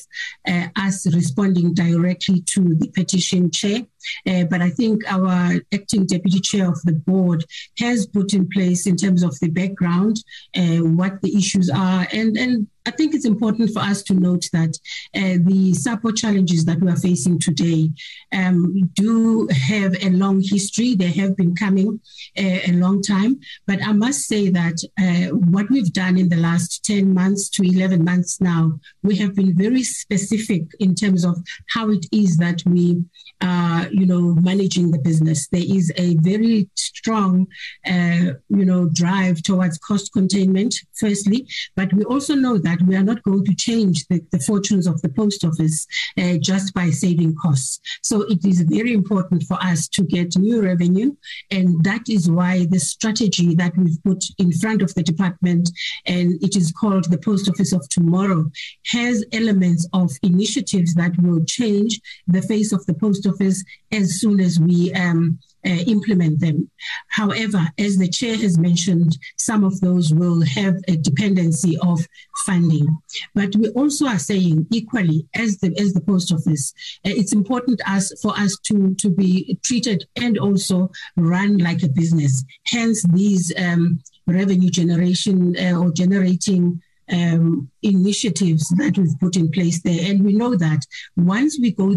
uh, us responding directly to the petition chair. Uh, but I think our acting deputy chair of the board has put in place in terms of the background, uh, what the issues are, and and I think it's important for us to note that uh, the support challenges that we are facing today um, do have a long history. They have been coming uh, a long time. But I must say that uh, what we've done in the last 10 months to 11 months now, we have been very specific in terms of how it is that we are, you know, managing the business. There is a very strong, uh, you know, drive towards cost containment, firstly. But we also know that we are not going to change the, the fortunes of the post office uh, just by saving costs. So it is very important for us to get new revenue. And that is why the strategy that we've put in front of the department, and it is called the Post Office of Tomorrow, has elements of initiatives that will change the face of the post office as soon as we um, uh, implement them. However, as the chair has mentioned, some of those will have a dependency of funding. But we also are saying equally as the as the post office, uh, it's important as for us to to be treated and also run like a business. Hence, these um, revenue generation uh, or generating um, initiatives that we've put in place there. And we know that once we go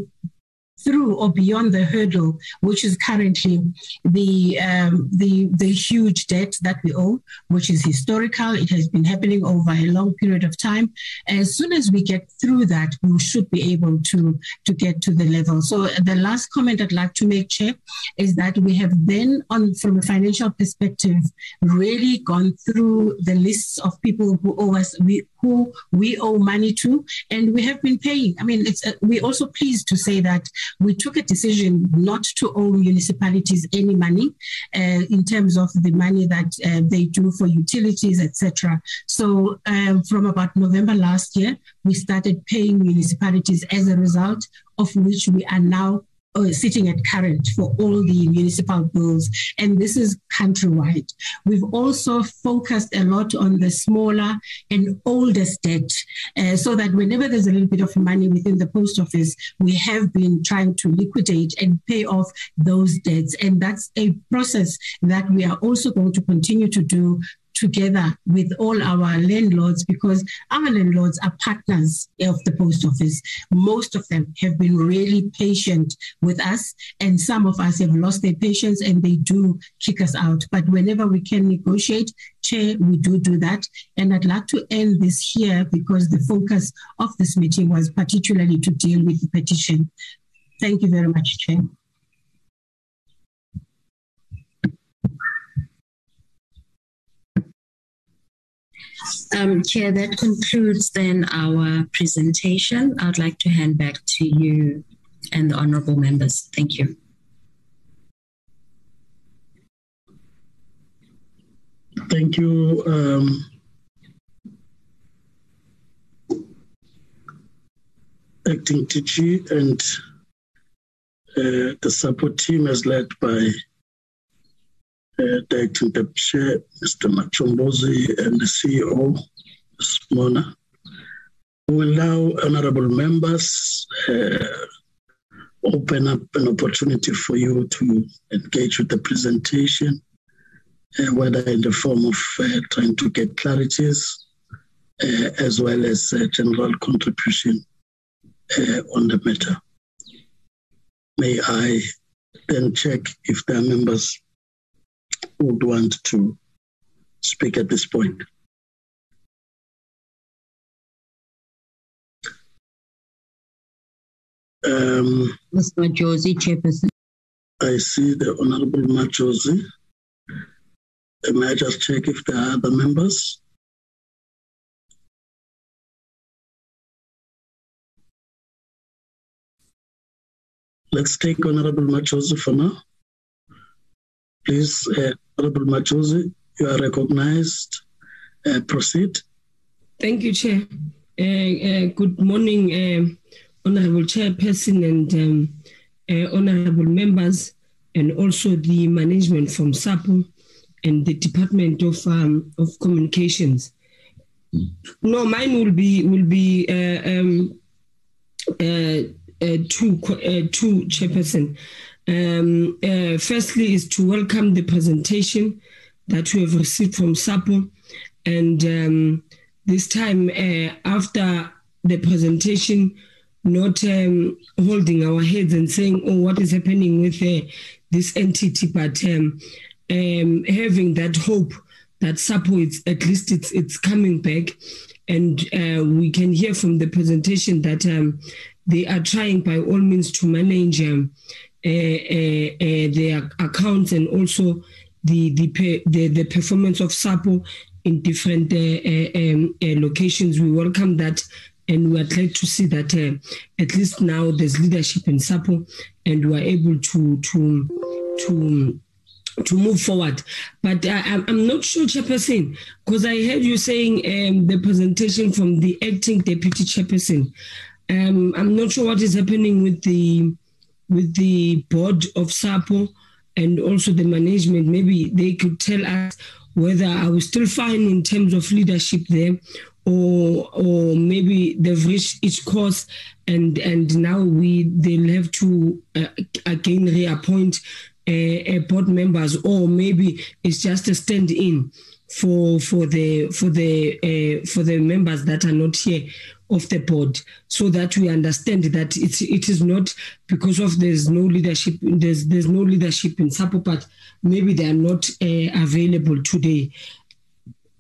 through or beyond the hurdle, which is currently the um, the the huge debt that we owe, which is historical. It has been happening over a long period of time. As soon as we get through that, we should be able to to get to the level. So the last comment I'd like to make, Chair, is that we have then, on from a financial perspective, really gone through the lists of people who owe us, we, who we owe money to, and we have been paying. I mean, it's uh, we're also pleased to say that we took a decision not to owe municipalities any money uh, in terms of the money that uh, they do for utilities, etc. So um, from about November last year, we started paying municipalities as a result of which we are now uh, sitting at current for all the municipal bills, and this is countrywide. We've also focused a lot on the smaller and oldest debt, uh, so that whenever there's a little bit of money within the post office, we have been trying to liquidate and pay off those debts, and that's a process that we are also going to continue to do together with all our landlords because our landlords are partners of the post office. Most of them have been really patient with us, and some of us have lost their patience and they do kick us out. But whenever we can negotiate, Chair, we do do that. And I'd like to end this here because the focus of this meeting was particularly to deal with the petition. Thank you very much, Chair. Um, Chair, that concludes then our presentation. I'd like to hand back to you and the honourable members. Thank you. Thank you. Um, Acting DG and uh, the support team is led by uh, the Chair, Mr. Machombozi, and the CEO, Mona. We now, honorable members uh, open up an opportunity for you to engage with the presentation, uh, whether in the form of uh, trying to get clarities as well as general contribution on the matter. May I then check if there are members would want to speak at this point? Um, Ms. Majozi, Chairperson. I see the Honorable Majozi. May I just check if there are other members? Let's take Honorable Majozi for now. Please, uh, Honorable Majozi, you are recognized. Uh, proceed. Thank you, Chair. Uh, uh good morning, uh, Honorable Chairperson and um, uh, Honorable members, and also the management from SAPO and the Department of, um, of Communications. No, mine will be will be uh, um, uh, uh, two uh, two chairperson. Um, uh, firstly, is to welcome the presentation that we have received from SAPO, and um, this time uh, after the presentation, not um, holding our heads and saying, "Oh, what is happening with this entity?" but um, um, having that hope that SAPO is at least it's it's coming back, and uh, we can hear from the presentation that um, they are trying by all means to manage um, uh, uh, uh their accounts and also the the the, the performance of SAPO in different uh, uh, um, locations. We welcome that. And we are glad to see that at least now there's leadership in SAPO, and we are able to to to to move forward. But uh, I'm not sure, Chairperson, because I heard you saying um, the presentation from the acting deputy chairperson. Um, I'm not sure what is happening with the with the board of SAPO and also the management. Maybe they could tell us whether I was still fine in terms of leadership there, or or maybe they've reached each course and and now we they'll have to uh, again reappoint uh, board members, or maybe it's just a stand-in for for the for the uh, for the members that are not here of the board so that we understand that it's it is not because of there's no leadership there's there's no leadership in SAPO but maybe they are not uh, available today.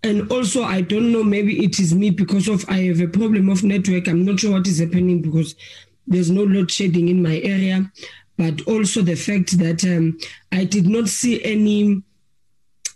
And also i don't know maybe it is me because of i have a problem of network. I'm not sure what is happening because there's no load shedding in my area. But also the fact that um, I did not see any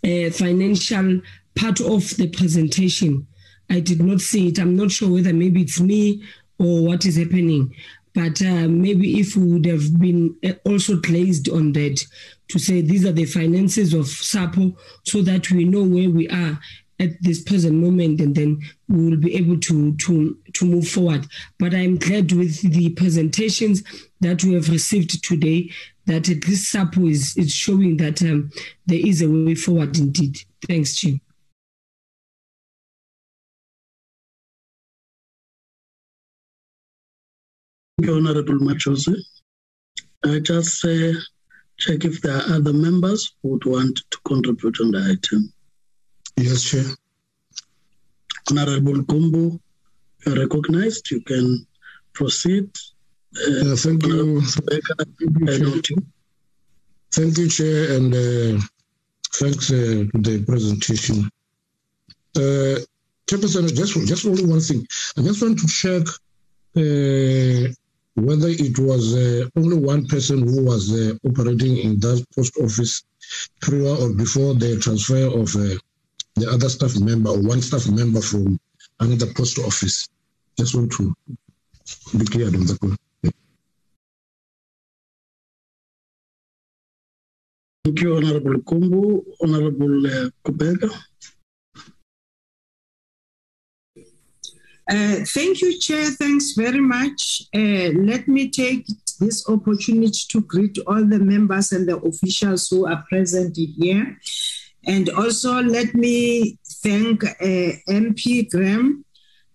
uh, financial part of the presentation. I did not see it. I'm not sure whether maybe it's me or what is happening. But uh, maybe if we would have been uh, also placed on that to say these are the finances of SAPO so that we know where we are at this present moment and then we will be able to to to move forward but i'm glad with the presentations that we have received today that at least SAPO is, is showing that um, there is a way forward indeed thanks Jim. You, Honorable Majozi. I just uh, check if there are other members who would want to contribute on the item. Yes, Chair. Honorable Kumbu, you are recognized. You can proceed. Uh, thank, you. thank you. Thank you, Chair, and uh, thanks uh, to the presentation. Uh, Chairperson, just, just only one thing. I just want to check uh, whether it was uh, only one person who was uh, operating in that post office prior or before the transfer of uh, the other staff member or one staff member from another post office. Just want to be clear on that one. Thank you, Honorable Kumbu. Honorable uh, Kubeka. Uh, thank you, Chair. Thanks very much. Uh, let me take this opportunity to greet all the members and the officials who are present here. And also, let me thank uh, MP Graham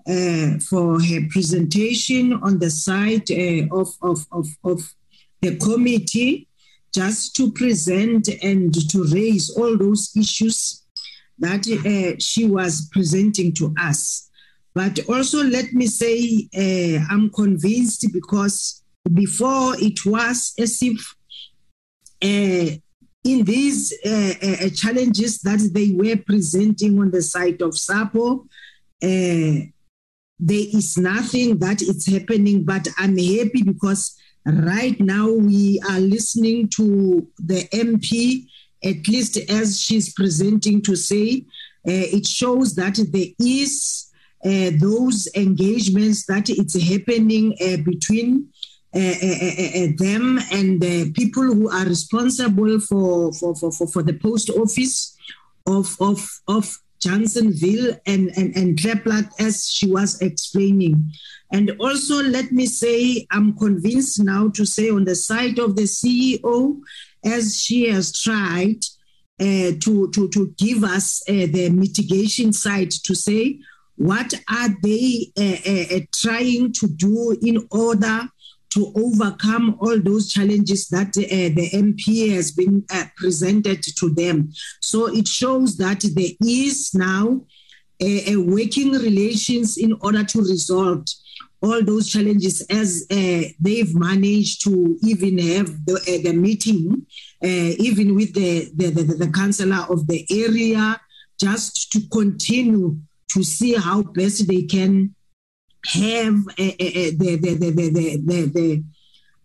uh, for her presentation on the side uh, of, of, of, of the committee, just to present and to raise all those issues that she was presenting to us. But also, let me say, uh, I'm convinced because before it was as if uh, in these uh, challenges that they were presenting on the side of SAPO, there is nothing that is happening, but I'm happy because right now we are listening to the MP, at least as she's presenting to say, it shows that there is those engagements that it's happening uh, between uh, uh, uh, them and the people who are responsible for, for, for, for, for the post office of, of, of Jansenville and, and, and Klipplaat, as she was explaining. And also, let me say, I'm convinced now to say on the side of the CEO, as she has tried uh, to, to, to give us uh, the mitigation side to say, What are they uh, uh, trying to do in order to overcome all those challenges that uh, the MP has been uh, presented to them. So it shows that there is now a, a working relations in order to resolve all those challenges as uh, they've managed to even have the, uh, the meeting, uh, even with the, the, the, the councillor of the area, just to continue to see how best they can have uh, uh, the, the, the, the, the, the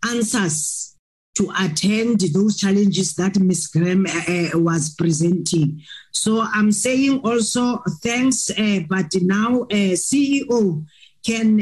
answers to attend those challenges that Ms. Graham uh, was presenting. So I'm saying also thanks, but now CEO can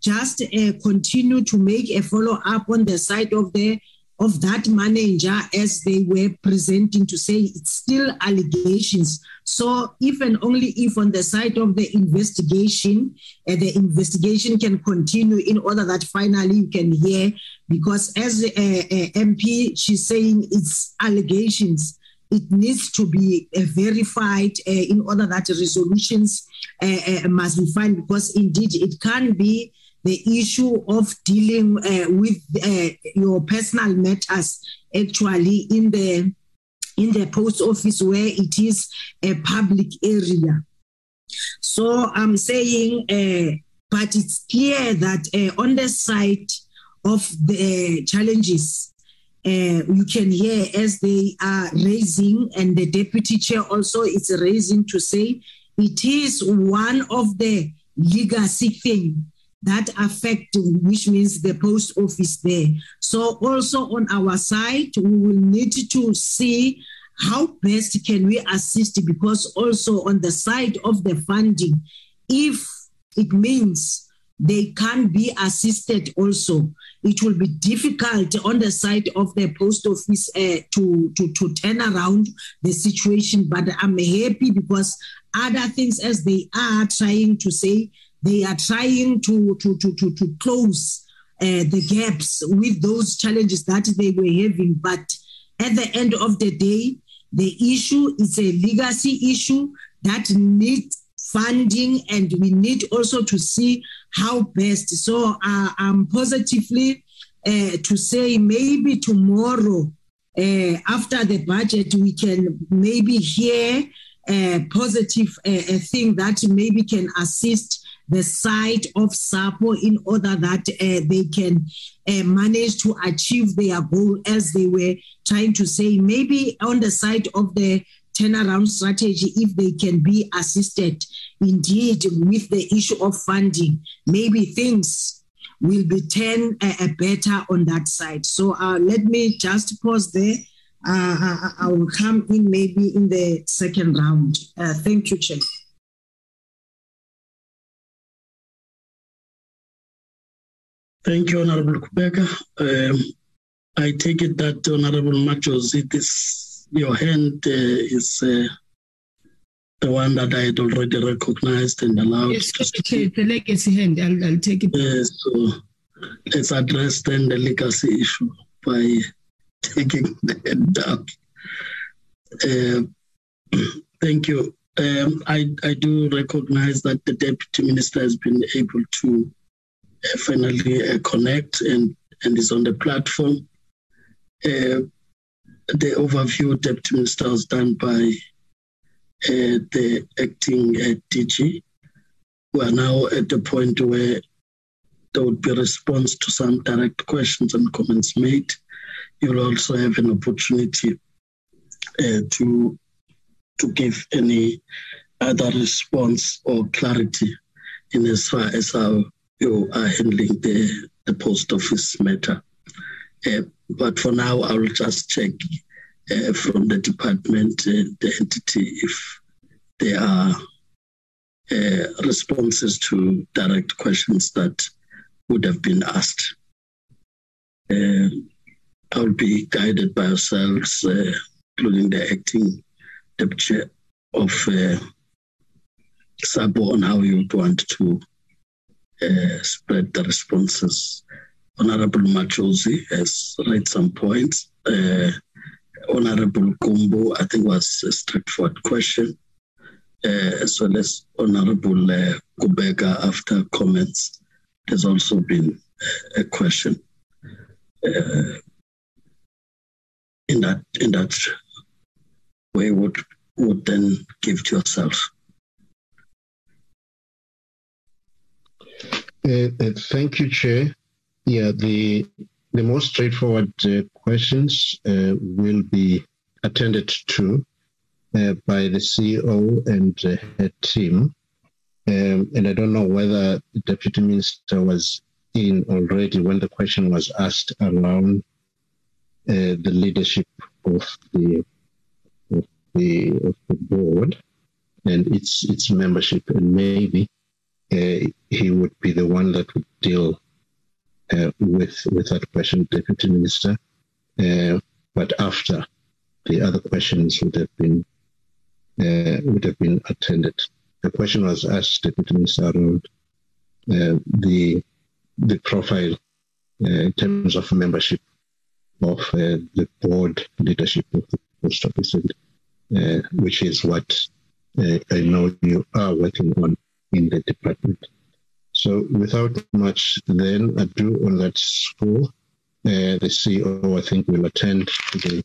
just continue to make a follow up on the side of the of that manager as they were presenting to say it's still allegations. So if and only if on the side of the investigation, uh, the investigation can continue in order that finally you can hear, because as a, a MP, she's saying it's allegations. It needs to be uh, verified uh, in order that resolutions uh, uh, must be found, because indeed it can be the issue of dealing uh, with uh, your personal matters actually in the in the post office where it is a public area. So I'm saying, uh, but it's clear that uh, on the side of the challenges, uh, you can hear as they are raising, and the deputy chair also is raising to say it is one of the legacy thing that affect, which means the post office there. So also on our side, we will need to see how best can we assist because also on the side of the funding, if it means they can be assisted also. It will be difficult on the side of the post office uh, to, to, to turn around the situation, but I'm happy because other things as they are trying to say, they are trying to, to, to, to, to close uh, the gaps with those challenges that they were having. But at the end of the day, the issue is a legacy issue that needs funding, and we need also to see how best. So uh, I'm positively uh, to say maybe tomorrow, uh, after the budget, we can maybe hear a positive uh, thing that maybe can assist the side of SAPO in order that uh, they can uh, manage to achieve their goal as they were trying to say. Maybe on the side of the turnaround strategy, if they can be assisted indeed with the issue of funding, maybe things will be turned uh, better on that side. So uh, let me just pause there. Uh, I will come in maybe in the second round. Uh, thank you, Chair. Thank you, Honorable Kubeka. Um, I take it that Honorable Machos, it is your hand uh, is uh, the one that I had already recognized and allowed. Yes, Chair, the legacy hand. I'll, I'll take it. Yes, so let's address then the legacy issue by taking the hand down. Uh, thank you. Um, I, I do recognize that the Deputy Minister has been able to finally uh, connect and, and is on the platform. Uh, the overview deputy minister was done by uh, the acting DG. We are now at the point where there would be a response to some direct questions and comments made. You'll also have an opportunity uh, to to give any other response or clarity in as far as our you are handling the, the post office matter. Uh, but for now, I will just check uh, from the department, uh, the entity, if there are uh, responses to direct questions that would have been asked. Uh, I'll be guided by ourselves, uh, including the acting deputy of uh, SAPO, on how you would want to uh, spread the responses. Honorable Majozi has raised some points. Uh, Honorable Kumbo, I think, was a straightforward question. uh, as well as Honorable uh, Kubeka after comments. There's also been a question uh, in that in that way would would then give to yourself. Uh, uh, thank you, Chair. Yeah, the the most straightforward uh, questions uh, will be attended to uh, by the CEO and uh, her team. Um, and I don't know whether the Deputy Minister was in already when the question was asked around the leadership of the of the, of the board and its its membership, and maybe uh, he would be the one that would deal uh, with with that question, Deputy Minister. Uh, but after the other questions would have been uh, would have been attended. The question was asked, Deputy Minister, around uh, the the profile uh, in terms of membership of the board leadership of the post office, and, which is what I know you are working on in the department. So without much then ado on that score, uh, the CEO, I think, will attend to the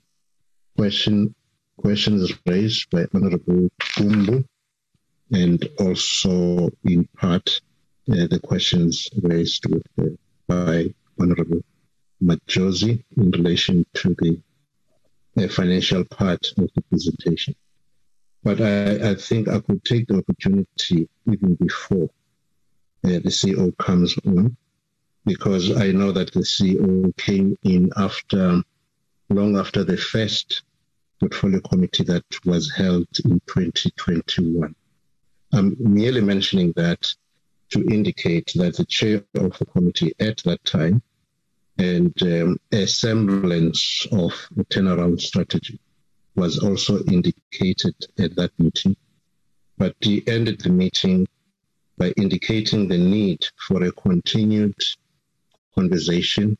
question questions raised by Honorable Kumbu and also in part uh, the questions raised with, uh, by Honorable Majozi in relation to the uh, financial part of the presentation. But I, I think I could take the opportunity even before uh, the CEO comes on, because I know that the CEO came in after, long after the first portfolio committee that was held in 2021. I'm merely mentioning that to indicate that the chair of the committee at that time and um, a semblance of a turnaround strategy was also indicated at that meeting. But he ended the meeting by indicating the need for a continued conversation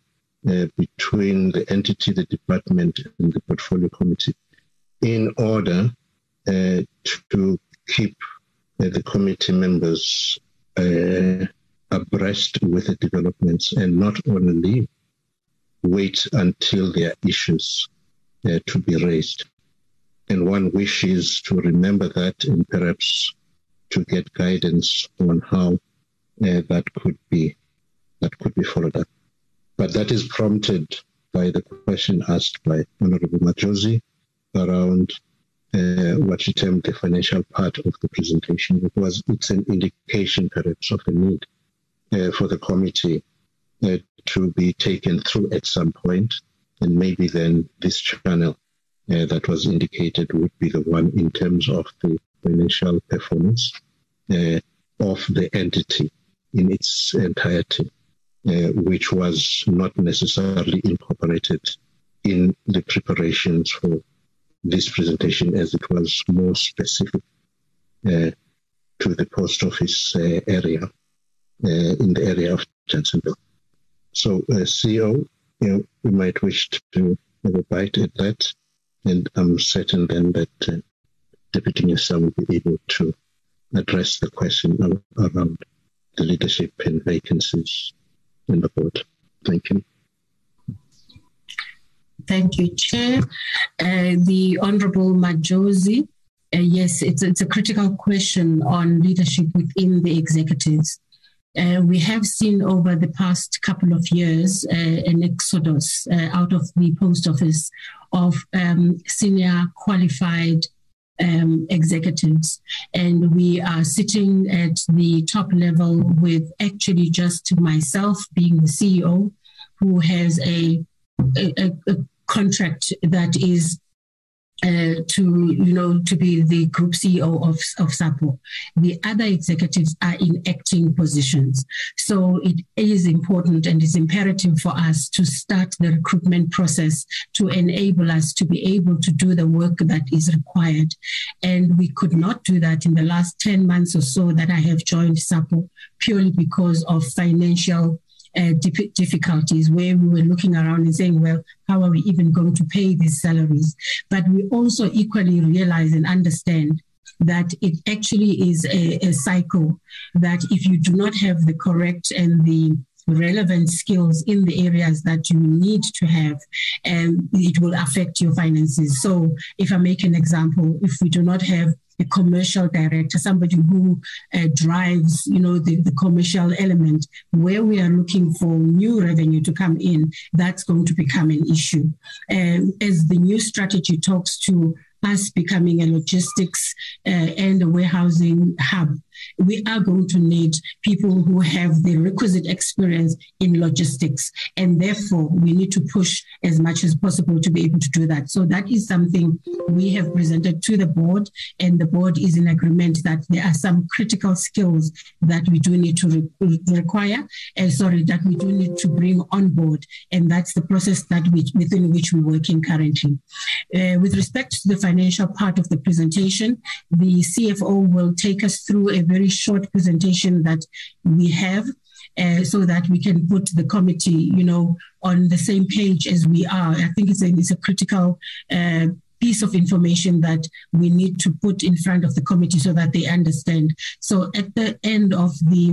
uh, between the entity, the department, and the portfolio committee in order uh, to keep uh, the committee members uh, abreast with the developments and not only wait until there are issues uh, to be raised. And one wishes to remember that and perhaps to get guidance on how uh, that could be that could be followed up. But that is prompted by the question asked by Honorable Majozi around uh, what she termed the financial part of the presentation because it's an indication perhaps of the need uh, for the committee uh, to be taken through at some point and maybe then this channel uh, that was indicated would be the one in terms of the financial performance uh, of the entity in its entirety, uh, which was not necessarily incorporated in the preparations for this presentation as it was more specific uh, to the post office uh, area uh, in the area of Jansenville. So, uh, CEO, you know, we might wish to have a bite at that and I'm certain then that Deputy Minister will be able to address the question around the leadership and vacancies in the board. Thank you. Thank you, Chair. Uh, the Honorable Majozi. Uh, yes, it's, it's a critical question on leadership within the executives. Uh, we have seen over the past couple of years uh, an exodus uh, out of the post office of um, senior qualified um, executives. And we are sitting at the top level with actually just myself being the CEO, who has a, a, a contract that is uh, to you know to be the group CEO of of SAPO. The other executives are in acting positions, so it is important and it's imperative for us to start the recruitment process to enable us to be able to do the work that is required. And we could not do that in the last ten months or so that I have joined SAPO purely because of financial uh, difficulties where we were looking around and saying, well, how are we even going to pay these salaries? But we also equally realize and understand that it actually is a, a cycle that if you do not have the correct and the relevant skills in the areas that you need to have, and it will affect your finances. So, if I make an example, if we do not have a commercial director, somebody who uh, drives, you know, the, the commercial element, where we are looking for new revenue to come in, that's going to become an issue. And as the new strategy talks to us becoming a logistics uh, and a warehousing hub, we are going to need people who have the requisite experience in logistics. And therefore, we need to push as much as possible to be able to do that. So that is something we have presented to the board, and the board is in agreement that there are some critical skills that we do need to re- require, and sorry, that we do need to bring on board. And that's the process that we, within which we're working currently. Uh, with respect to the financial part of the presentation, the CFO will take us through a very short presentation that we have uh, so that we can put the committee, you know, on the same page as we are. I think it's a, it's a critical uh, piece of information that we need to put in front of the committee so that they understand. So at the end of the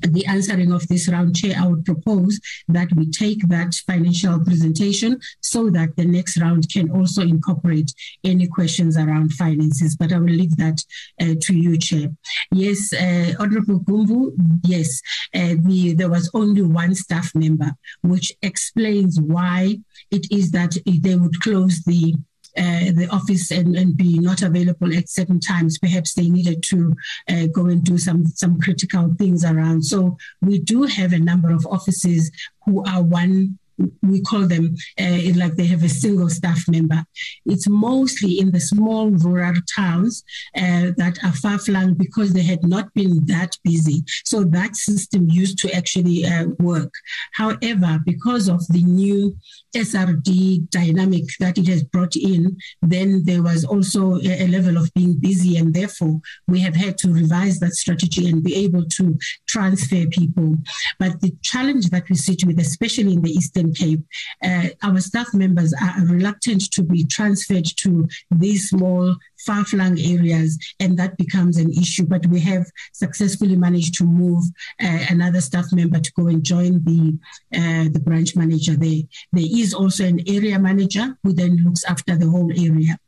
the answering of this round, Chair, I would propose that we take that financial presentation so that the next round can also incorporate any questions around finances. But I will leave that uh, to you, Chair. Yes, uh, Honorable Gumbu, yes, uh, the, there was only one staff member, which explains why it is that they would close the uh, the office and, and be not available at certain times. Perhaps they needed to uh, go and do some some critical things around. So we do have a number of offices who are one we call them uh, like they have a single staff member. It's mostly in the small rural towns uh, that are far flung because they had not been that busy. So that system used to actually uh, work. However, because of the new SRD dynamic that it has brought in, then there was also a, a level of being busy, and therefore we have had to revise that strategy and be able to transfer people. But the challenge that we sit with, especially in the Eastern Cape, uh, our staff members are reluctant to be transferred to these small far-flung areas, and that becomes an issue. But we have successfully managed to move uh, another staff member to go and join the uh, the branch manager there. There is also an area manager who then looks after the whole area.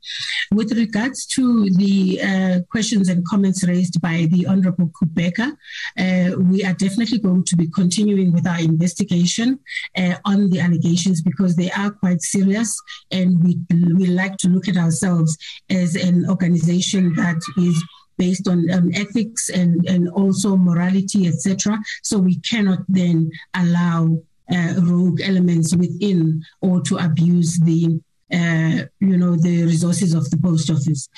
With regards to the uh, questions and comments raised by the Honourable Kubeka, uh, we are definitely going to be continuing with our investigation uh, the allegations because they are quite serious, and we we like to look at ourselves as an organization that is based on um, ethics and, and also morality, etc. So we cannot then allow uh, rogue elements within or to abuse the uh, you know the resources of the post office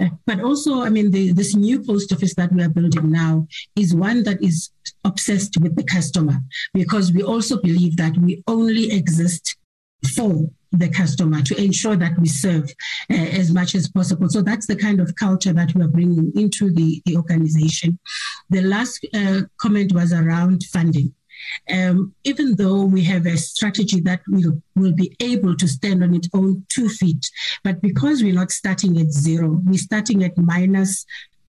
uh, but also i mean the, this new post office that we are building now is one that is obsessed with the customer because we also believe that we only exist for the customer to ensure that we serve uh, as much as possible. So that's the kind of culture that we're bringing into the, the organization. The last uh, comment was around funding. Um, even though we have a strategy that will, will be able to stand on its own two feet, but because we're not starting at zero, we're starting at minus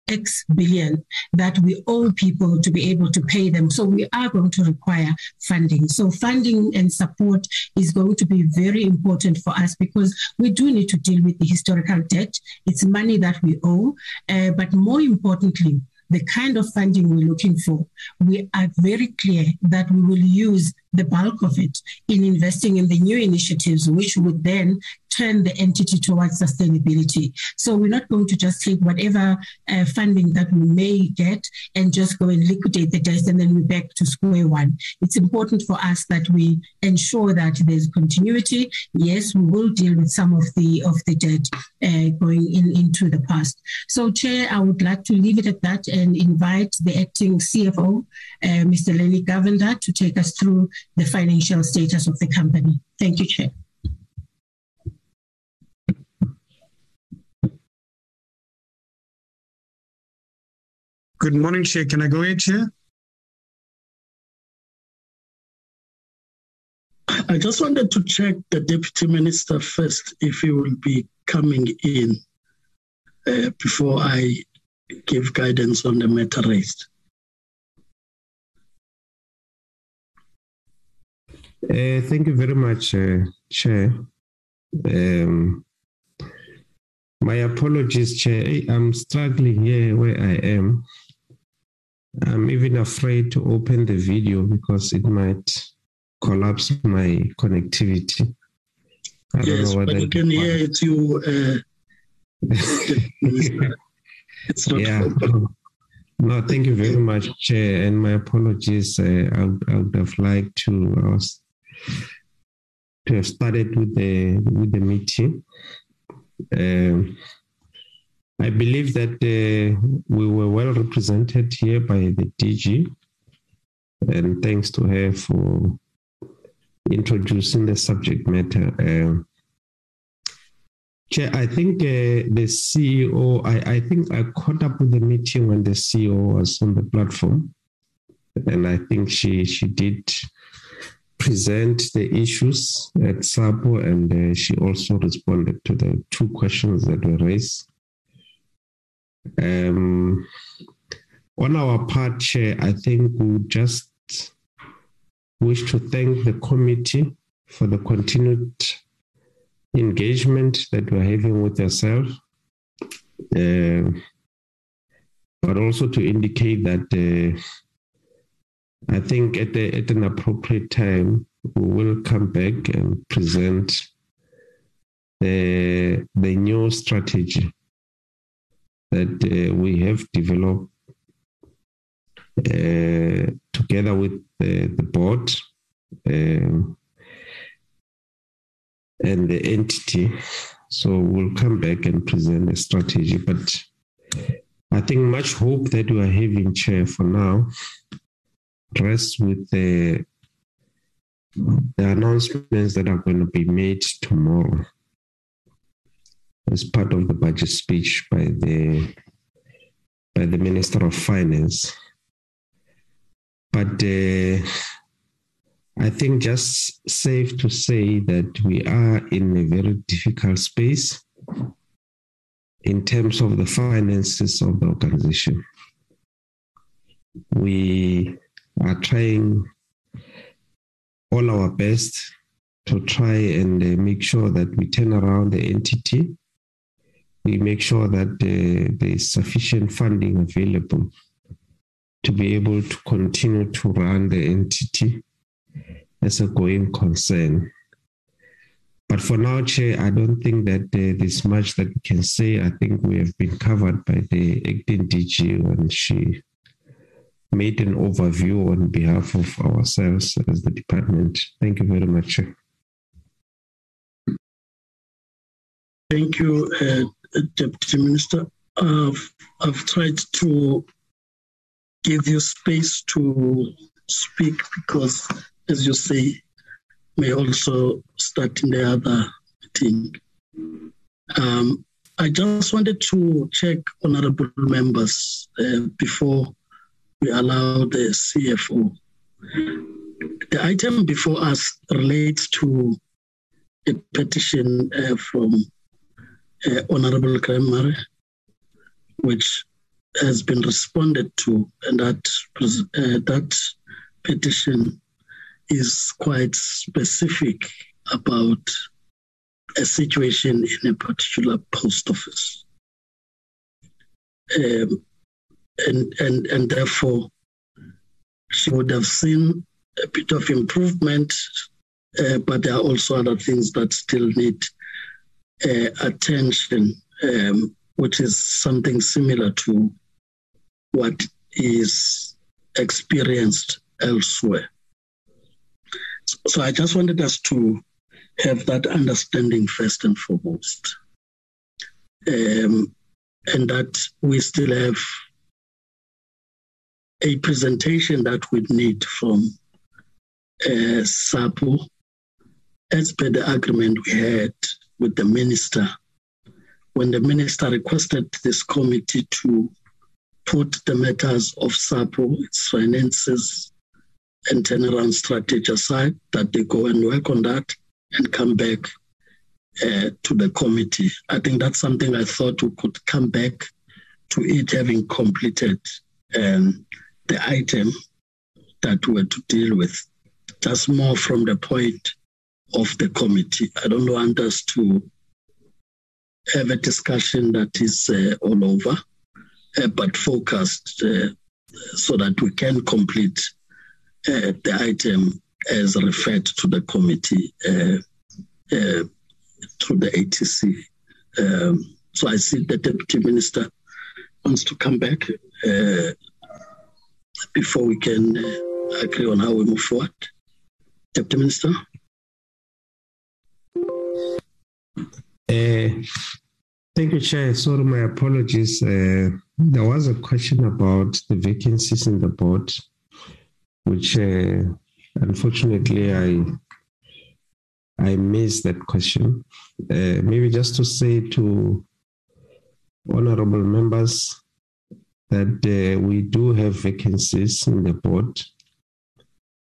X billion that we owe people to be able to pay them. So we are going to require funding. So funding and support is going to be very important for us because we do need to deal with the historical debt. It's money that we owe. Uh, but more importantly, the kind of funding we're looking for, we are very clear that we will use the bulk of it in investing in the new initiatives, which would then turn the entity towards sustainability. So we're not going to just take whatever uh, funding that we may get and just go and liquidate the debt and then we're back to square one. It's important for us that we ensure that there's continuity. Yes, we will deal with some of the of the debt uh, going in into the past. So, Chair, I would like to leave it at that and invite the acting CFO, uh, Mr. Lenny Govender, to take us through the financial status of the company. Thank you, Chair. Good morning, Chair. Can I go ahead, Chair? I just wanted to check the Deputy Minister first if he will be coming in. uh, before I give guidance on the matter raised. Uh, thank you very much, uh, Chair. Um, my apologies, Chair. I'm struggling here where I am. I'm even afraid to open the video because it might collapse my connectivity. I yes, but you can hear it. You. Uh, it's not. Yeah. No, thank you very much, Chair, and my apologies. Uh, I, would, I, would have liked to uh, to have started with the with the meeting. Uh, I believe that uh, we were well represented here by the DG, and thanks to her for introducing the subject matter. Uh, Chair, I think uh, the CEO, I, I think I caught up with the meeting when the CEO was on the platform. And I think she she did present the issues at SAPO and uh, she also responded to the two questions that were raised. Um, on our part, Chair, I think we just wish to thank the committee for the continued engagement that we're having with yourself, uh, but also to indicate that uh, I think at, the, at an appropriate time, we will come back and present the, the new strategy that uh, we have developed uh, together with the, the board um, and the entity. So we'll come back and present a strategy. But I think much hope that we are having, Chair, for now rests with the, the announcements that are going to be made tomorrow as part of the budget speech by the by the Minister of Finance. But uh, I think just safe to say that we are in a very difficult space in terms of the finances of the organization. We are trying all our best to try and uh, make sure that we turn around the entity we make sure that there is sufficient funding available to be able to continue to run the entity as a going concern. But for now, Chair, I don't think that uh, there's much that we can say. I think we have been covered by the acting DG when she made an overview on behalf of ourselves as the department. Thank you very much. Thank you, uh, Deputy Minister. I've, I've tried to give you space to speak because, as you say, may also start in the other meeting. Um, I just wanted to check honorable members uh, before we allow the CFO. The item before us relates to a petition uh, from uh, Honorable Graham which has been responded to, and that uh, that petition is quite specific about a situation in a particular post office, um, and and and therefore she would have seen a bit of improvement, uh, but there are also other things that still need uh, attention, um, which is something similar to what is experienced elsewhere. So I just wanted us to have that understanding first and foremost. Um, and that we still have a presentation that we need from uh, SAPO as per the agreement we had with the minister when the minister requested this committee to put the matters of SAPO, its finances, and turnaround strategy aside, that they go and work on that and come back uh, to the committee. I think that's something I thought we could come back to it having completed um, the item that we were to deal with. Just more from the point of the committee. I don't want us to have a discussion that is uh, all over, uh, but focused uh, so that we can complete uh, the item as referred to the committee uh, uh, through the ATC. Um, so I see the Deputy Minister wants to come back before we can agree on how we move forward. Deputy Minister. Uh, thank you, Chair. Sorry, my apologies. Uh, there was a question about the vacancies in the board, which uh, unfortunately I I missed that question. Maybe just to say to honorable members that we do have vacancies in the board.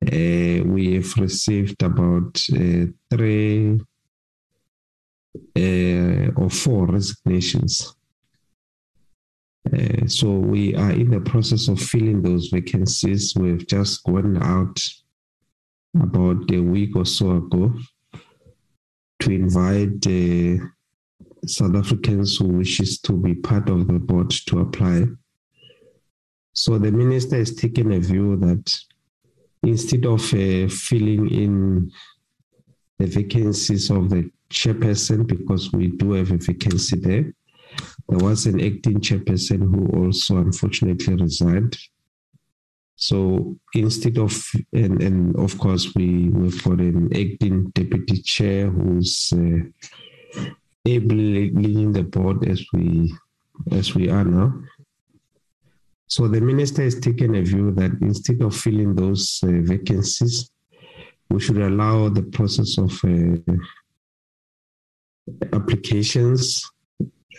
We have received about three uh, or four resignations. Uh, so we are in the process of filling those vacancies. We've just gone out about a week or so ago to invite uh, South Africans who wishes to be part of the board to apply. So the minister has taken a view that instead of uh, filling in the vacancies of the chairperson because we do have a vacancy there. There was an acting chairperson who also unfortunately resigned. So instead of, and, and of course, we, we've got an acting deputy chair who's uh, ably leading the board as we as we are now. So the minister has taken a view that instead of filling those uh, vacancies, we should allow the process of uh, applications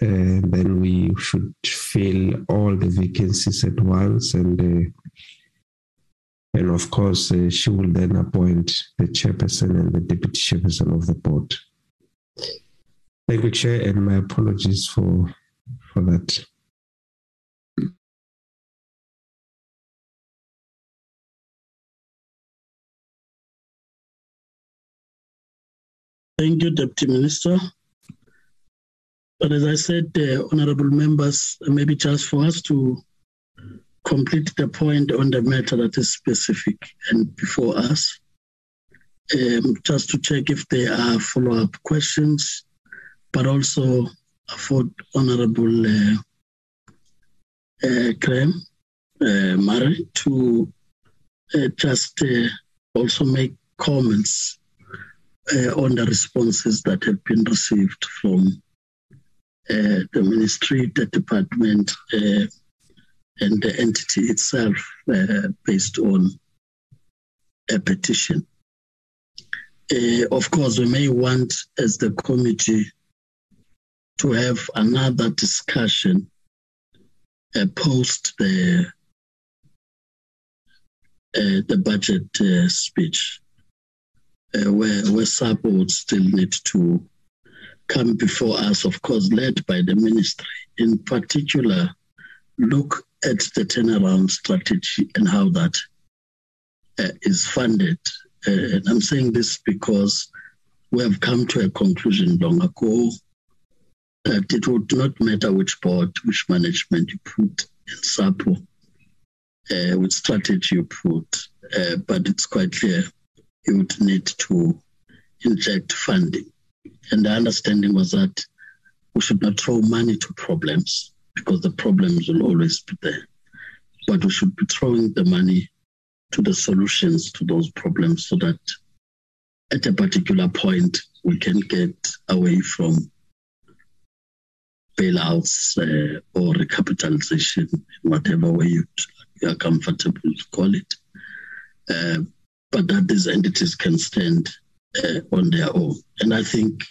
and then we should fill all the vacancies at once and uh, and of course uh, she will then appoint the chairperson and the deputy chairperson of the board thank you chair and my apologies for for that Thank you, Deputy Minister. But as I said, uh, honorable members, maybe just for us to complete the point on the matter that is specific and before us, um, just to check if there are follow-up questions, but also for Honorable uh, uh, Graham uh, Maré to uh, just uh, also make comments uh, on the responses that have been received from the ministry, the department, uh, and the entity itself uh, based on a petition. of course, we may want, as the committee, to have another discussion uh, post the uh, the budget uh, speech, where where would still need to come before us, of course, led by the ministry, in particular, look at the turnaround strategy and how that uh, is funded. Uh, and I'm saying this because we have come to a conclusion long ago that it would not matter which board, which management you put in SAPO, uh, which strategy you put, uh, but it's quite clear you would need to inject funding. And the understanding was that we should not throw money to problems because the problems will always be there. But we should be throwing the money to the solutions to those problems so that at a particular point we can get away from bailouts uh, or recapitalization, whatever way you, you are comfortable to call it. Uh, but that these entities can stand uh, on their own. And I think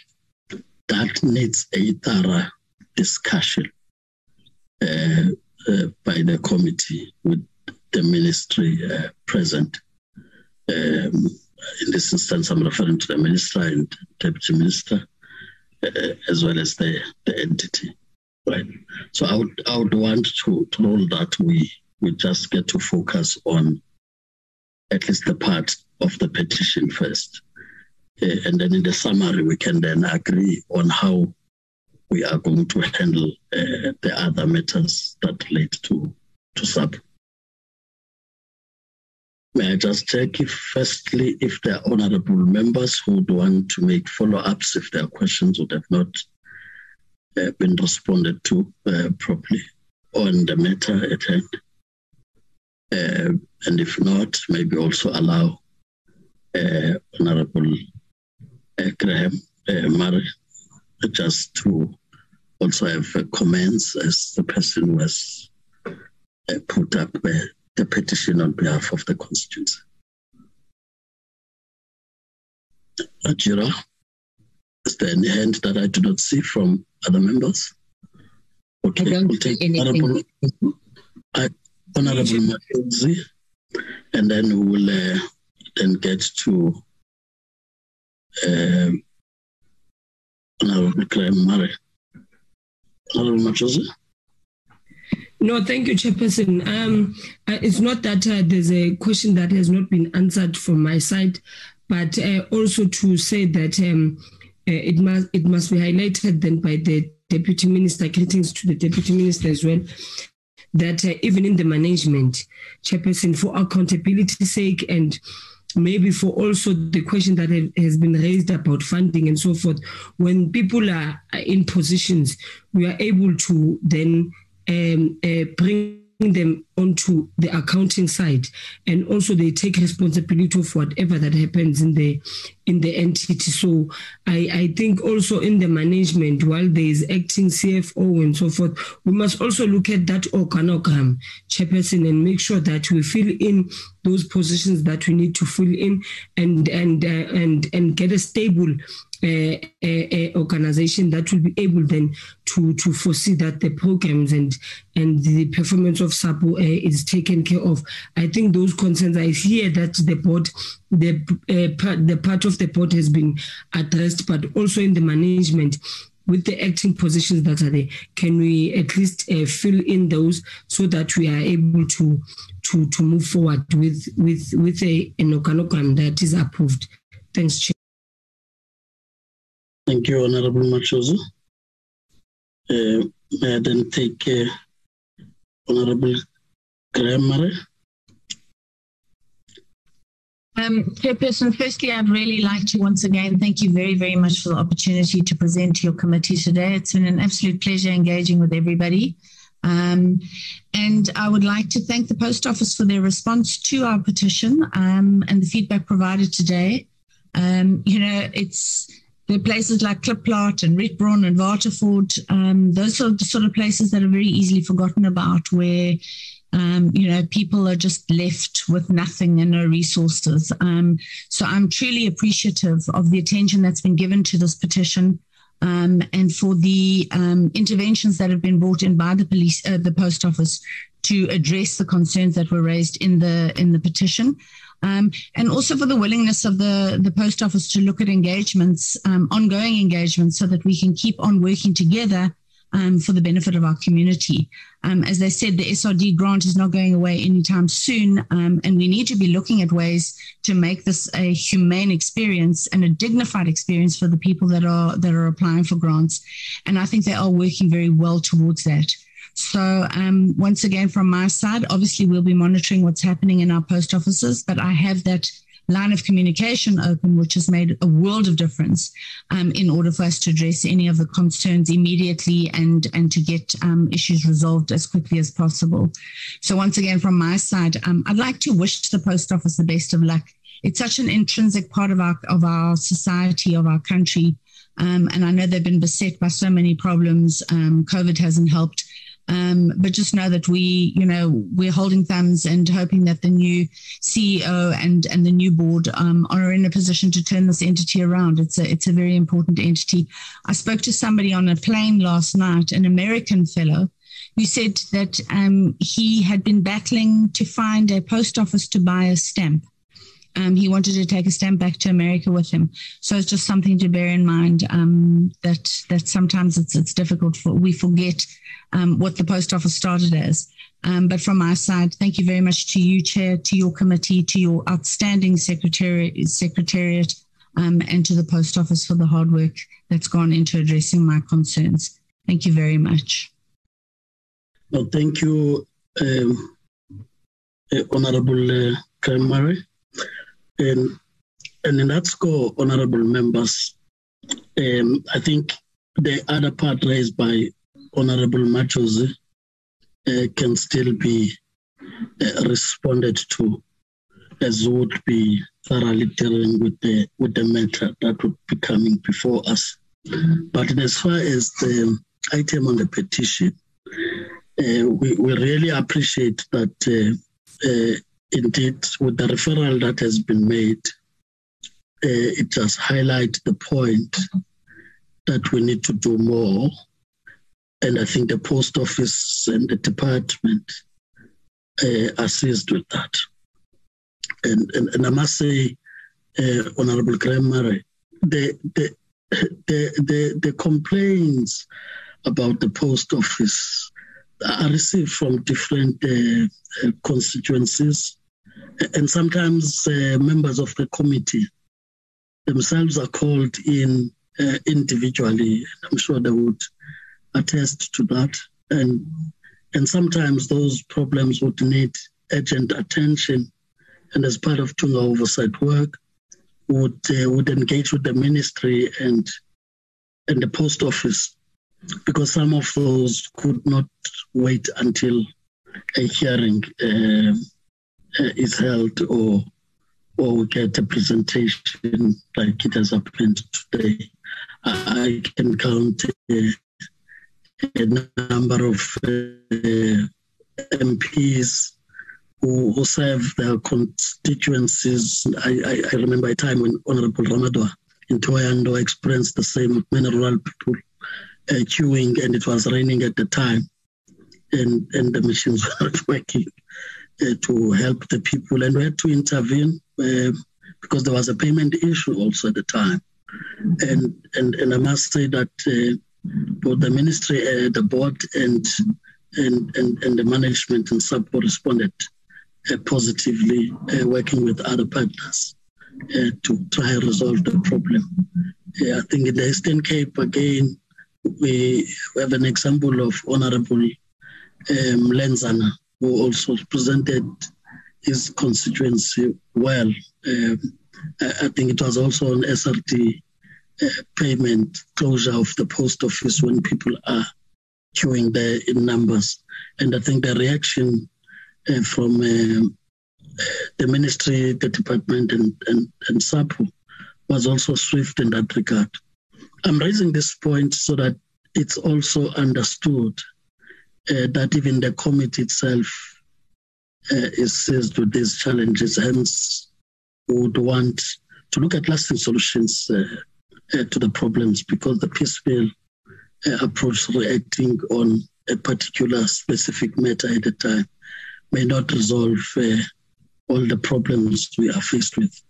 that needs a thorough discussion uh, uh, by the committee with the ministry uh, present. Um, in this instance, I'm referring to the minister and deputy minister, uh, as well as the, the entity. Right. So I would I would want to, to roll that we we just get to focus on at least the part of the petition first. Uh, and then in the summary, we can then agree on how we are going to handle uh, the other matters that relate to, to SAP. May I just check if, firstly, if there are honorable members who would want to make follow-ups if there are questions would have not uh, been responded to uh, properly on the matter at hand. Uh, and if not, maybe also allow Honorable Graham uh, Maré just to also have uh, comments as the person was uh, put up the petition on behalf of the constituency. Ajira, is there any hand that I do not see from other members? Okay, we'll take Honorable, uh, Honorable and then we will uh, then get to um? No, thank you, Chairperson. Um, uh, it's not that uh, there's a question that has not been answered from my side, but uh, also to say that um, uh, it must it must be highlighted then by the Deputy Minister, greetings to the Deputy Minister as well, that uh, even in the management, Chairperson, for accountability's sake and maybe for also the question that has been raised about funding and so forth, when people are in positions, we are able to then um, uh, bring them onto the accounting side and also they take responsibility of whatever that happens in the in the entity. So i i think also in the management while there is acting cfo and so forth we must also look at that organogram chairperson and make sure that we fill in those positions that we need to fill in and and uh, and and get a stable uh, uh, organization that will be able then to to foresee that the programs and and the performance of SAPO uh, is taken care of. I think those concerns. I hear that the board, the uh, part, the part of the board has been addressed, but also in the management. With the acting positions that are there, can we at least fill in those so that we are able to to to move forward with with with a, an organogram that is approved? Thanks, Chair. Thank you, Honorable Majozi. Uh, may I then take uh, Honorable Graham? Um, Chairperson, firstly, I'd really like to once again thank you very, very much for the opportunity to present to your committee today. It's been an absolute pleasure engaging with everybody. Um, and I would like to thank the Post Office for their response to our petition um, and the feedback provided today. Um, you know, it's there are places like Klipplaat and Rietbron and Waterford. Um, those are the sort of places that are very easily forgotten about, where um, you know people are just left with nothing and no resources. Um, so I'm truly appreciative of the attention that's been given to this petition. Um, and for the um, interventions that have been brought in by the police, uh, the post office, to address the concerns that were raised in the in the petition. Um, and also for the willingness of the, the post office to look at engagements, um, ongoing engagements, so that we can keep on working together um, for the benefit of our community. Um, as they said, the SRD grant is not going away anytime soon, um, and we need to be looking at ways to make this a humane experience and a dignified experience for the people that are that are applying for grants. And I think they are working very well towards that. So, um, once again, from my side, obviously we'll be monitoring what's happening in our post offices, but I have that line of communication open, which has made a world of difference um, in order for us to address any of the concerns immediately and, and to get um, issues resolved as quickly as possible. So, once again, from my side, um, I'd like to wish the post office the best of luck. It's such an intrinsic part of our of our society, of our country. Um, and I know they've been beset by so many problems. Um, COVID hasn't helped. Um, but just know that we, you know, we're holding thumbs and hoping that the new CEO and and the new board um, are in a position to turn this entity around. It's a it's a very important entity. I spoke to somebody on a plane last night, an American fellow, who said that um, he had been battling to find a post office to buy a stamp. Um, he wanted to take a stamp back to America with him. So it's just something to bear in mind um, that that sometimes it's it's difficult for we forget um, what the post office started as. Um, but from my side, thank you very much to you, Chair, to your committee, to your outstanding secretariat, um, and to the post office for the hard work that's gone into addressing my concerns. Thank you very much. Well, thank you, um, uh, Honorable uh, Maré. And, and in that score, Honorable members, um, I think the other part raised by Honorable Majozi uh, can still be uh, responded to as would be thoroughly dealing with the with the matter that would be coming before us. But as far as the item on the petition, uh, we, we really appreciate that uh, uh, indeed with the referral that has been made, uh, it just highlights the point that we need to do more and I think the post office and the department uh, assist with that. And, and, and I must say, uh, Honorable Graham Maré, the, the, the, the, the complaints about the post office are received from different uh, uh constituencies. And sometimes uh, members of the committee themselves are called in uh, individually. I'm sure they would attest to that. And, and sometimes those problems would need urgent attention. And as part of Tunga oversight work, would would engage with the ministry and and the post office because some of those could not wait until a hearing uh, uh is held or or we get a presentation like it has happened today. I can count uh, a number of uh, MPs who, who, serve their constituencies. I, I, I, remember a time when Honorable Ramadwa in Thohoyandou experienced the same many rural people uh, queuing, and it was raining at the time, and, and the machines were not working uh, to help the people, and we had to intervene uh, because there was a payment issue also at the time. And, and, and I must say that uh, both the ministry, uh, the board, and, and, and, and the management and SAPO responded uh, positively, working with other partners to try and resolve the problem. I think in the Eastern Cape, again, we have an example of Honorable um, Lenzana, who also presented his constituency well. Um, I think it was also on SRD payment closure of the post office when people are queuing there in numbers. And I think the reaction uh, from um, the ministry, the department, and, and, and was also swift in that regard. I'm raising this point so that it's also understood uh, that even the committee itself uh, is seized with these challenges, hence would want to look at lasting solutions uh, uh, to the problems because the piecemeal uh, approach reacting on a particular specific matter at a time may not resolve uh, all the problems we are faced with.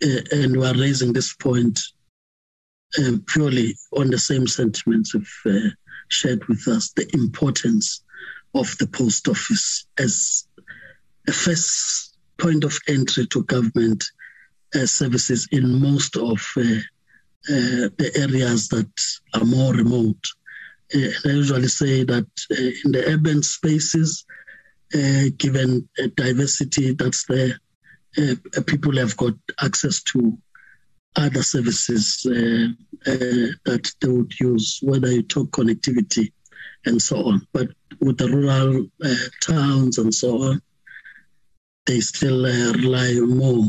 And we are raising this point uh, purely on the same sentiments of uh, shared with us the importance of the post office as a first point of entry to government services in most of uh, the areas that are more remote. Uh, I usually say that uh, in the urban spaces, given diversity that's there, people have got access to other services uh, uh, that they would use, whether you talk connectivity and so on. But with the rural uh, towns and so on, they still rely more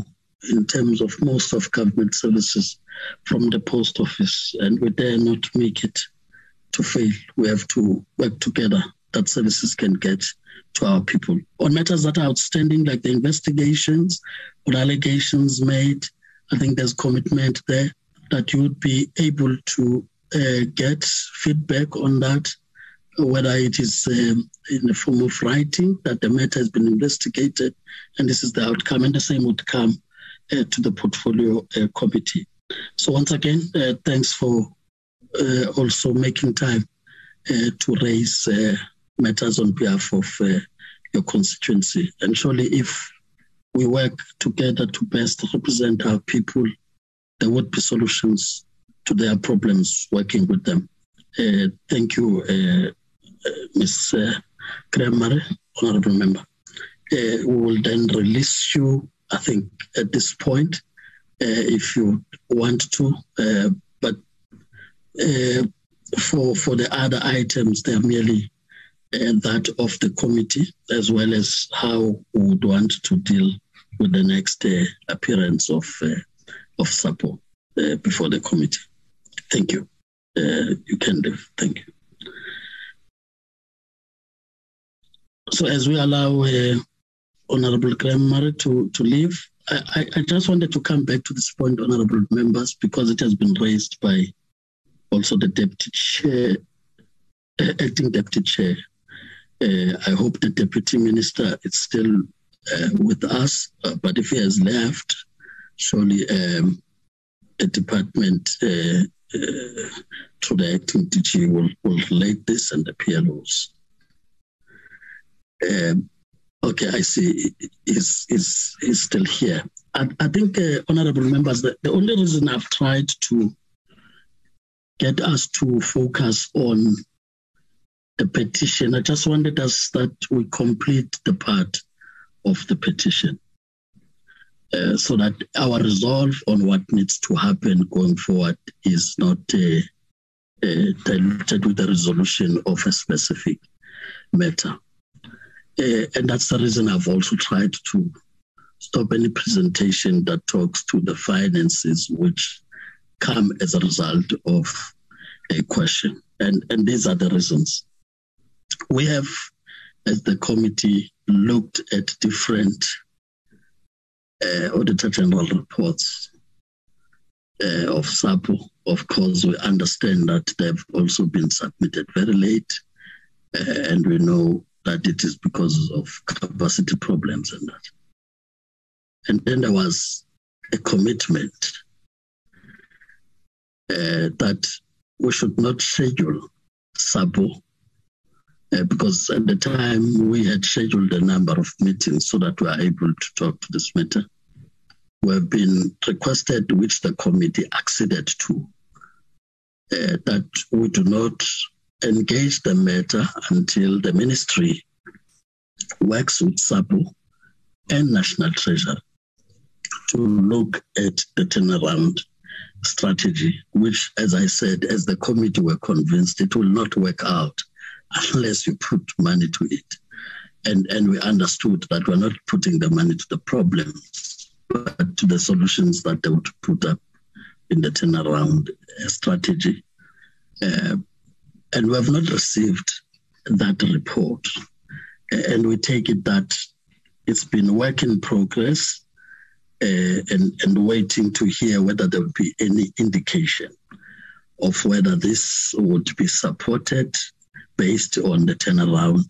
in terms of most of government services from the post office, and we dare not make it to fail. We have to work together that services can get to our people. On matters that are outstanding, like the investigations or allegations made, I think there's commitment there that you would be able to uh, get feedback on that, whether it is um, in the form of writing that the matter has been investigated and this is the outcome, and the same would come uh, to the portfolio uh, committee. So once again, uh, thanks for uh, also making time uh, to raise matters on behalf of your constituency. And surely, if we work together to best represent our people, there would be solutions to their problems working with them. thank you, Ms. Graham Honorable Member. we will then release you I think, at this point, uh, if you want to. Uh, but uh, for for the other items, they're merely Uh, that of the committee, as well as how we would want to deal with the next uh, appearance of uh, of SAPO before the committee. Thank you. you can do. Thank you. So as we allow uh, Honorable Graham to, to leave. I, I, just wanted to come back to this point, Honorable members, because it has been raised by also the Deputy Chair, uh, Acting Deputy Chair. Uh, I hope the Deputy Minister is still uh, with us, uh, but if he has left, surely um, the department through the Acting DG will, will relate this and the PLOs. Um, Okay, I see. He's, he's, he's still here. I, I think, uh, honorable members, the only reason I've tried to get us to focus on the petition, I just wanted us that we complete the part of the petition. Uh, so that our resolve on what needs to happen going forward is not uh, uh, diluted with the resolution of a specific matter. Uh, and that's the reason I've also tried to stop any presentation that talks to the finances which come as a result of a question. And, and these are the reasons. We have, as the committee, looked at different uh, Auditor General reports uh, of SAPO. Of course, we understand that they've also been submitted very late, uh, and we know that it is because of capacity problems and that. And then there was a commitment uh, that we should not schedule SAPO uh, because at the time we had scheduled a number of meetings so that we are able to talk to this matter. We have been requested, which the committee acceded to, uh, that we do not engage the matter until the ministry works with SAPO and National Treasury to look at the turnaround strategy, which, as I said, as the committee were convinced, it will not work out unless you put money to it. And, and we understood that we're not putting the money to the problems, but to the solutions that they would put up in the turnaround strategy. Uh, and we have not received that report. And we take it that it's been work in progress uh, and, and waiting to hear whether there would be any indication of whether this would be supported based on the turnaround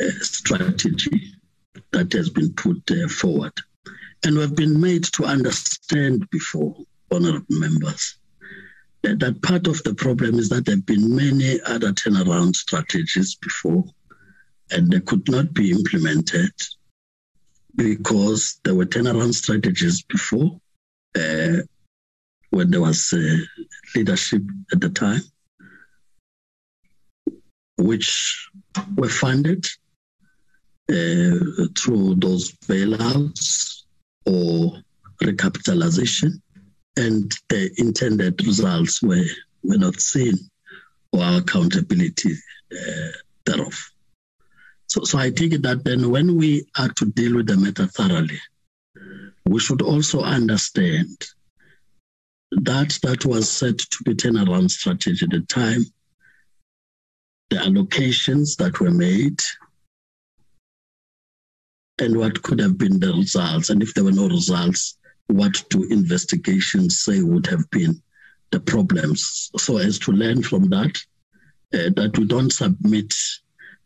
uh, strategy that has been put uh, forward. And we've been made to understand before, honorable members, that part of the problem is that there have been many other turnaround strategies before, and they could not be implemented because there were turnaround strategies before uh, when there was uh, leadership at the time, which were funded uh, through those bailouts or recapitalization and the intended results were, were not seen or accountability uh, thereof. So, so I think that then when we are to deal with the matter thoroughly, we should also understand that that was said to be turnaround strategy at the time, the allocations that were made, and what could have been the results. And if there were no results, what do investigations say would have been the problems so as to learn from that, uh, that we don't submit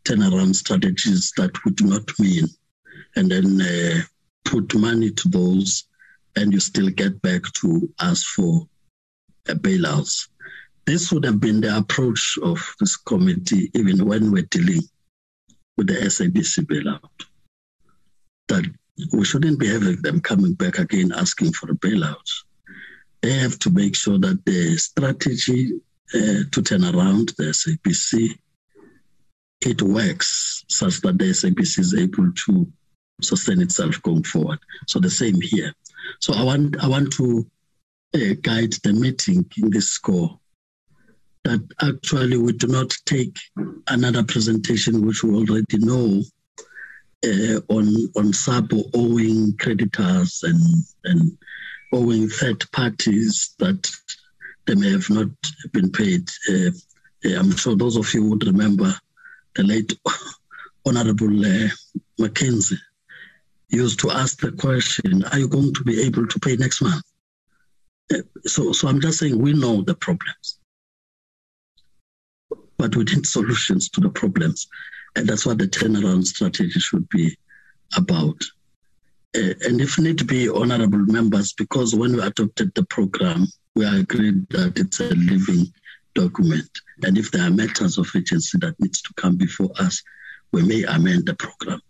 turnaround strategies that do not mean and then uh, put money to those and you still get back to ask for a bailouts. This would have been the approach of this committee, even when we're dealing with the SABC bailout. That we shouldn't be having them coming back again asking for a bailout. They have to make sure that the strategy uh, to turn around the SABC it works such that the SABC is able to sustain itself going forward. So the same here. So I want I want to uh, guide the meeting in this score that actually we do not take another presentation which we already know uh, on on SAPO owing creditors and and owing third parties that they may have not been paid. Uh, I'm sure those of you would remember the late Honorable uh, Mackenzie used to ask the question, "Are you going to be able to pay next month?" Uh, so, so I'm just saying we know the problems, but we need solutions to the problems, and that's what the turnaround strategy should be about. Uh, and if need be, honorable members, because when we adopted the program, we agreed that it's a living document. And if there are matters of urgency that needs to come before us, we may amend the program.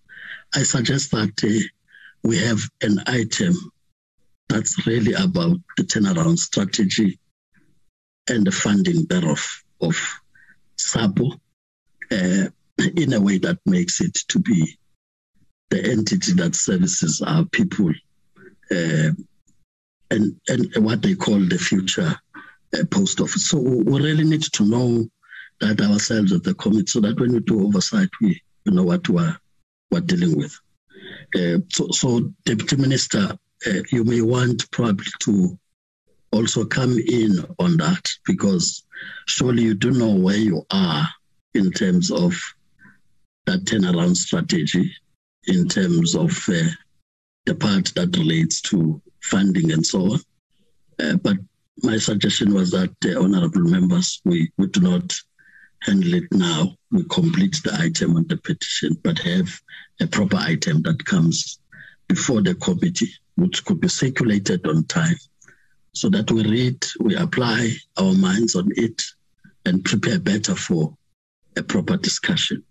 I suggest that uh, we have an item that's really about the turnaround strategy and the funding thereof of SAPO uh, in a way that makes it to be the entity that services our people uh, and, and what they call the future uh, post office. So we really need to know that ourselves at the committee so that when we do oversight, we, know what we're, we're dealing with. Uh, so, so, Deputy Minister, you may want probably to also come in on that because surely you do know where you are in terms of that turnaround strategy, in terms of uh, the part that relates to funding and so on. Uh, but my suggestion was that, uh, honorable members, we, we do not handle it now. We complete the item on the petition, but have a proper item that comes before the committee, which could be circulated on time so that we read, we apply our minds on it and prepare better for a proper discussion.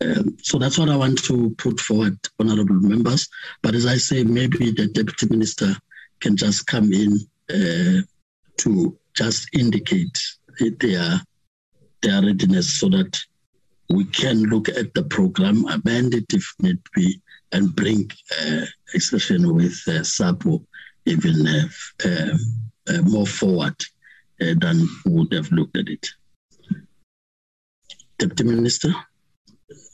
Um, so that's what I want to put forward, honorable members. But as I say, maybe the deputy minister can just come in uh, to just indicate their their readiness so that we can look at the program, amend it if need be, and bring uh, a session with uh, SAPO even uh, um, uh, more forward uh, than would have looked at it. Deputy Minister,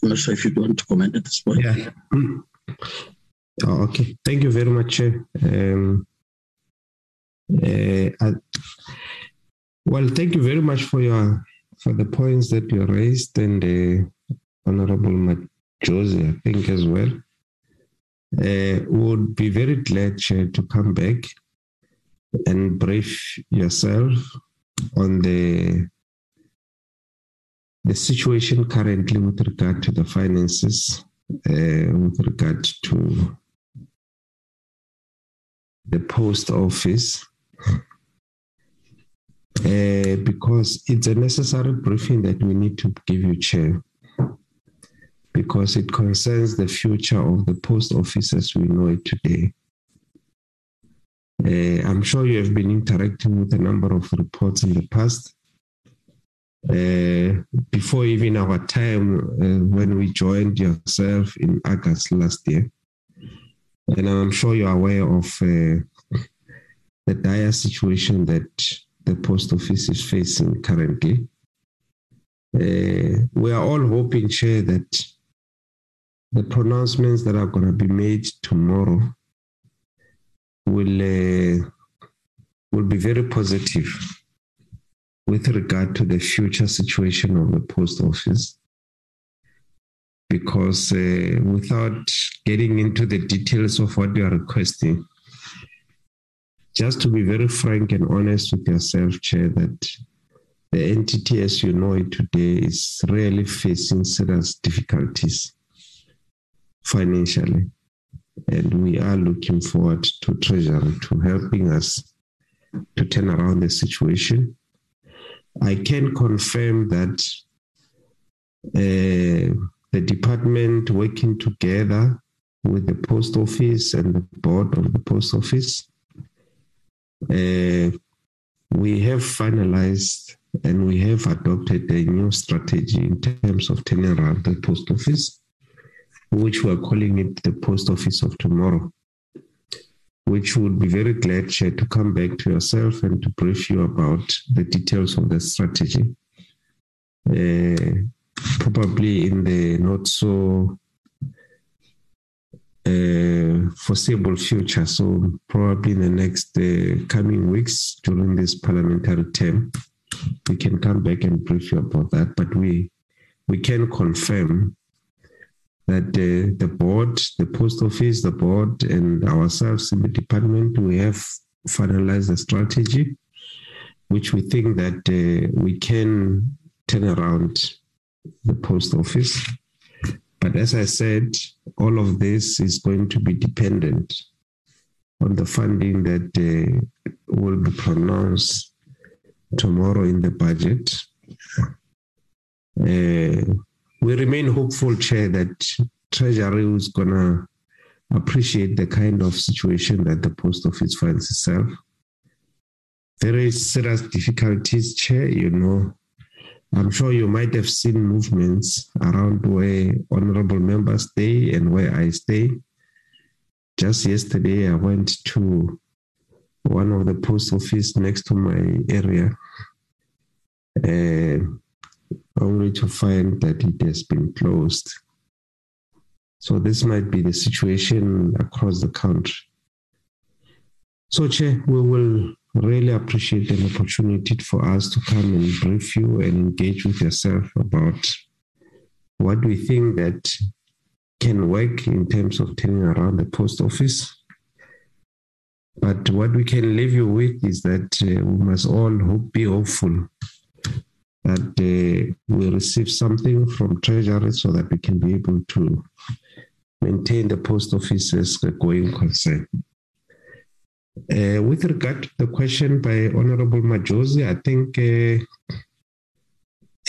I'm not sure if you want to comment at this point. Yeah. Oh, okay. Thank you very much. Um, uh, I, well, thank you very much for your for the points that you raised and uh, Honorable Josie, I think as well. Uh, would be very glad to come back and brief yourself on the the situation currently with regard to the finances, uh, with regard to the post office, uh, because it's a necessary briefing that we need to give you, Chair, because it concerns the future of the post office as we know it today. Uh, I'm sure you have been interacting with a number of reports in the past. Uh, before even our time uh, when we joined yourself in August last year. And I'm sure you're aware of uh, the dire situation that the post office is facing currently. Uh, we are all hoping, Chair, that the pronouncements that are going to be made tomorrow will uh, will be very positive with regard to the future situation of the post office. Because uh, without getting into the details of what you are requesting, just to be very frank and honest with yourself, Chair, that the entity as you know it today is really facing serious difficulties financially. And we are looking forward to Treasury to helping us to turn around the situation. I can confirm that uh, the department working together with the post office and the board of the post office, uh, we have finalized and we have adopted a new strategy in terms of turning around the post office, which we're calling it the post office of tomorrow which would be very glad Chair, to come back to yourself and to brief you about the details of the strategy. Uh, probably in the not so uh, foreseeable future. So probably in the next uh, coming weeks during this parliamentary term, we can come back and brief you about that. But we we can confirm that uh, the board, the post office, the board, and ourselves in the department, we have finalized a strategy, which we think that uh, we can turn around the post office. But as I said, all of this is going to be dependent on the funding that uh, will be pronounced tomorrow in the budget. Uh, we remain hopeful, Chair, that Treasury is going to appreciate the kind of situation that the post office finds itself. Very serious difficulties, Chair, you know. I'm sure you might have seen movements around where honorable members stay and where I stay. Just yesterday, I went to one of the post office next to my area. Uh, only to find that it has been closed. So this might be the situation across the country. So, Chair, we will really appreciate an opportunity for us to come and brief you and engage with yourself about what we think that can work in terms of turning around the post office. But what we can leave you with is that uh, we must all hope, be hopeful that uh, we receive something from Treasury so that we can be able to maintain the post office's going concern. Uh, with regard to the question by Honorable Majozi, I think uh,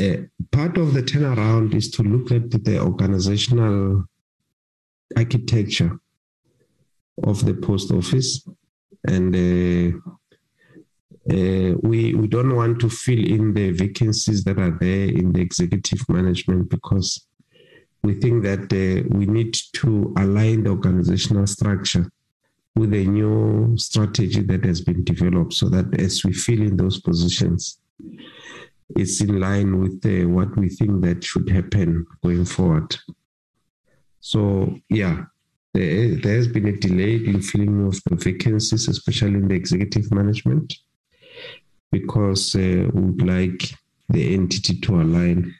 uh, part of the turnaround is to look at the organizational architecture of the post office and uh, we we don't want to fill in the vacancies that are there in the executive management because we think that uh, we need to align the organizational structure with a new strategy that has been developed so that as we fill in those positions it's in line with uh, what we think that should happen going forward. So yeah there, there has been a delay in filling of the vacancies especially in the executive management because uh, we would like the entity to align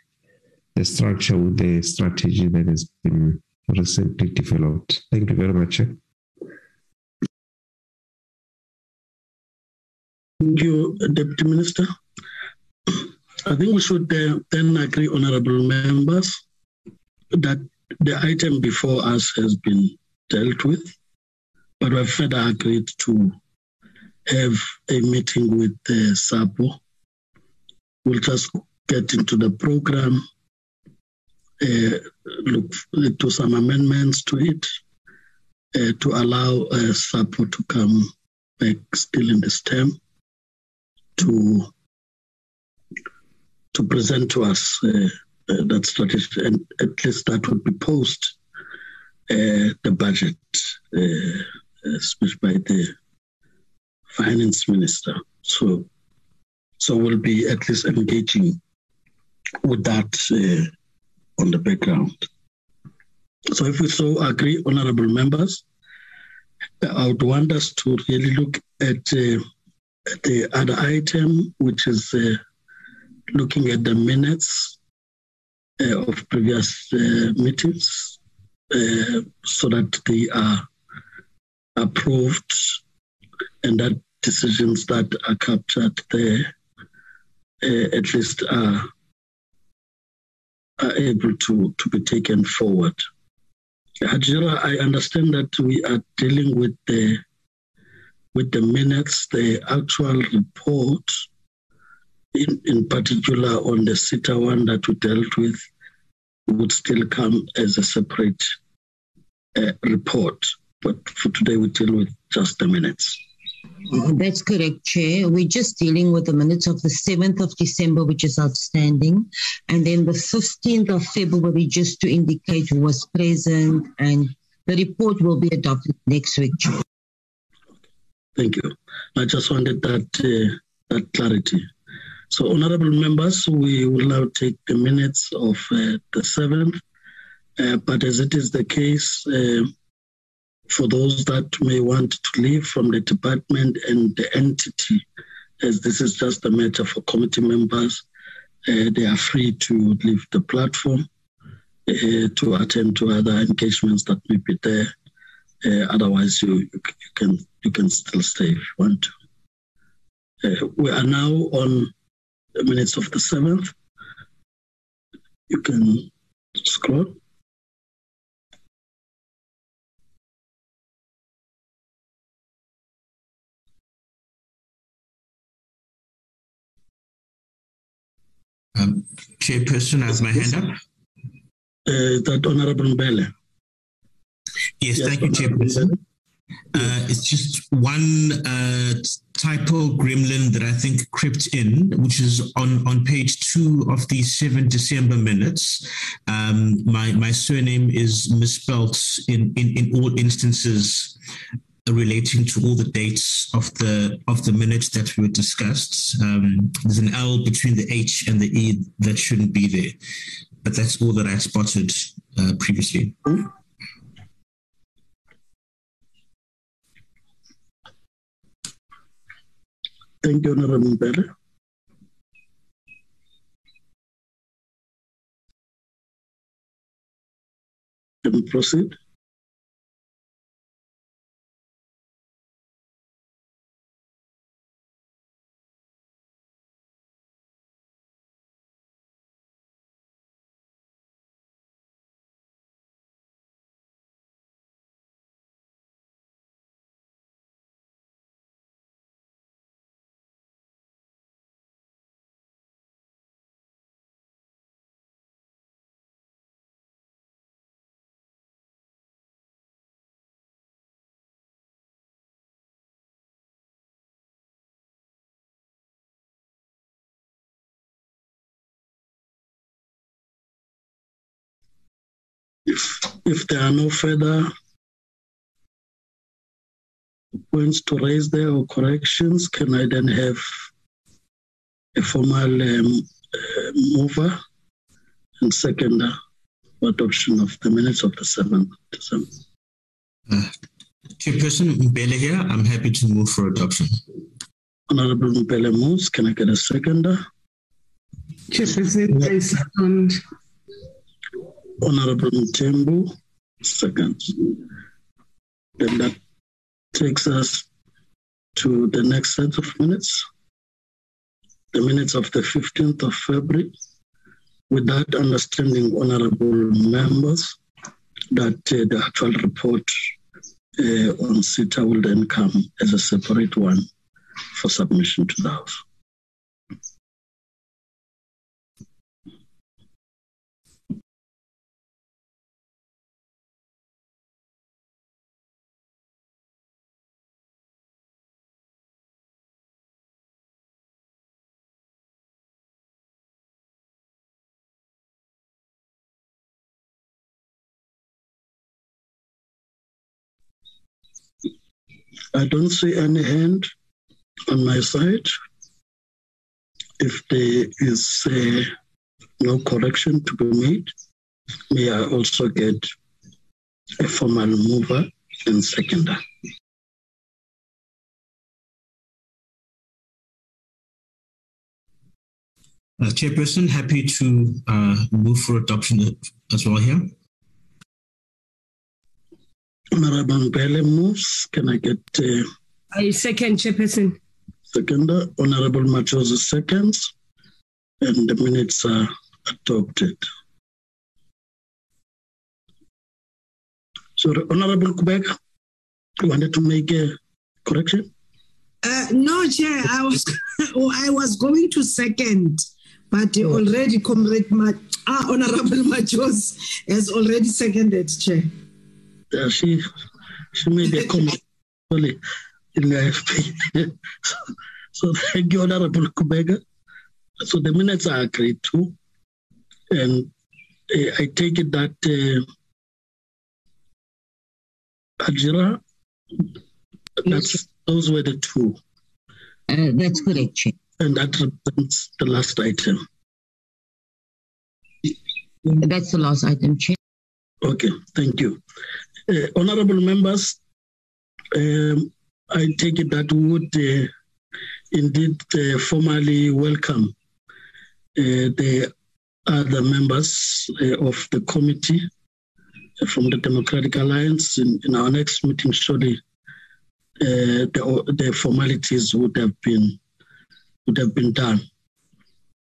the structure with the strategy that has been recently developed. Thank you very much. Thank you, Deputy Minister. I think we should uh, then agree, honorable members, that the item before us has been dealt with, but we've further agreed to have a meeting with the SAPO. We'll just get into the program, uh, look to some amendments to it uh, to allow uh, SAPO to come back still in this term to to present to us uh, uh, that strategy, and at least that would be post uh, the budget uh, speech by the finance minister. So, so we'll be at least engaging with that uh, on the background. So, if we so agree, honourable members, I would want us to really look at, uh, at the other item, which is uh, looking at the minutes uh, of previous uh, meetings, uh, so that they are approved and that decisions that are captured there uh, at least are, are able to, to be taken forward. Hajira, I understand that we are dealing with the with the minutes, the actual report, in, in particular on the SETA one that we dealt with, would still come as a separate uh, report. But for today, we deal with just the minutes. That's correct, Chair. We're just dealing with the minutes of the 7th of December, which is outstanding. And then the 15th of February, just to indicate who was present. And the report will be adopted next week, Chair. Thank you. I just wanted that, uh, that clarity. So, honorable members, we will now take the minutes of uh, the 7th. Uh, but as it is the case, uh, for those that may want to leave from the department and the entity, as this is just a matter for committee members, uh, they are free to leave the platform uh, to attend to other engagements that may be there. Uh, otherwise, you, you, can you can still stay if you want to. Uh, we are now on the minutes of the seventh. You can scroll. Um, Chairperson, I have my hand up. Uh, that Honorable Mbhele. Yes, yes thank you, Chairperson. Uh, it's just one uh, typo gremlin that I think crept in, which is on, on page two of the 7 December minutes. Um, my, my surname is misspelt in, in, in all instances relating to all the dates of the of the minutes that were discussed. Um, there's an L between the H and the E that shouldn't be there, but that's all that I spotted uh, previously. Thank you, Honorable Mbhele. Can we proceed? If, if there are no further points to raise there or corrections, can I then have a formal um, uh, mover and seconder for adoption of the minutes of the 7th December? Uh, Chairperson Mbhele here, I'm happy to move for adoption. Honorable Mbhele moves. Can I get a seconder? Chairperson, I second. Honorable Mthembu, second. Then that takes us to the next set of minutes, the minutes of the 15th of February. With that understanding, honorable members, that uh, the actual report uh, on SETA will then come as a separate one for submission to the House. I don't see any hand on my side. If there is uh, no correction to be made, may I also get a formal mover and seconder. Uh, Chairperson, happy to uh, move for adoption as well here. Honorable Mbhele moves. Can I get uh, I second, Chairperson. Seconder, Honorable Majozi seconds, and the minutes are adopted. So, Honorable Kubeka you wanted to make a correction. Uh, no, Chair. I was I was going to second, but oh. already Comrade Ma- ah, Honorable Majozi has already seconded, Chair. Yeah, she she made a comment only in the IFP. so, so thank you, Honorable Kubeka. So the minutes are agreed to, and uh, I take it that uh, Ajira, that's, those were the two. Uh, that's correct, Chair. And that represents the last item. That's the last item, Chair. Okay, thank you. Uh, honorable members, um, I take it that we would uh, indeed uh, formally welcome uh, the other members uh, of the committee from the Democratic Alliance in, in our next meeting. Surely, uh, the, the formalities would have been would have been done.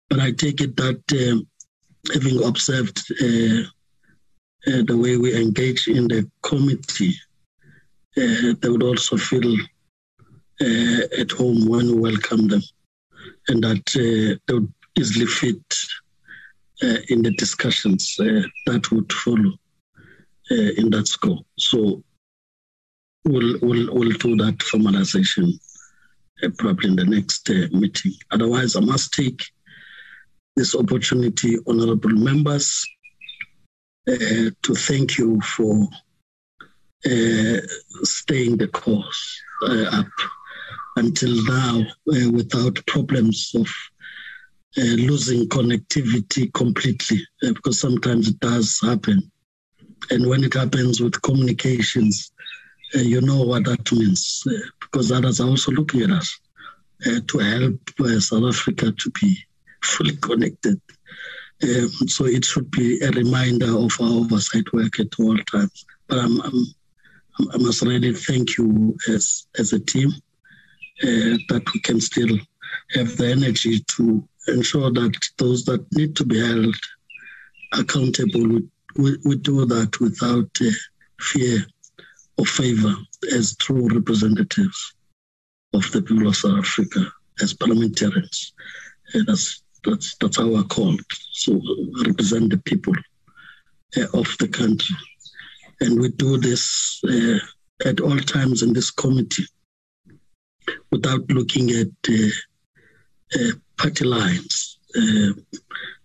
But I take it that uh, having observed uh, uh, the way we engage in the committee, uh, they would also feel at home when we welcome them, and that they would easily fit in the discussions that would follow in that scope. So we'll, we'll, we'll do that formalization uh, probably in the next uh, meeting. Otherwise, I must take this opportunity, honorable members, uh, to thank you for uh, staying the course uh, up until now uh, without problems of losing connectivity completely, because sometimes it does happen. And when it happens with communications, uh, you know what that means uh, because others are also looking at us uh, to help South Africa to be fully connected. Um, so it should be a reminder of our oversight work at all times. But I'm, I'm, i must really thank you as as a team uh, that we can still have the energy to ensure that those that need to be held accountable, we, we, do that without uh, fear or favor as true representatives of the people of South Africa, as parliamentarians. And that's, that's, that's we're called. So represent the people uh, of the country. And we do this uh, at all times in this committee without looking at uh, uh party lines, uh,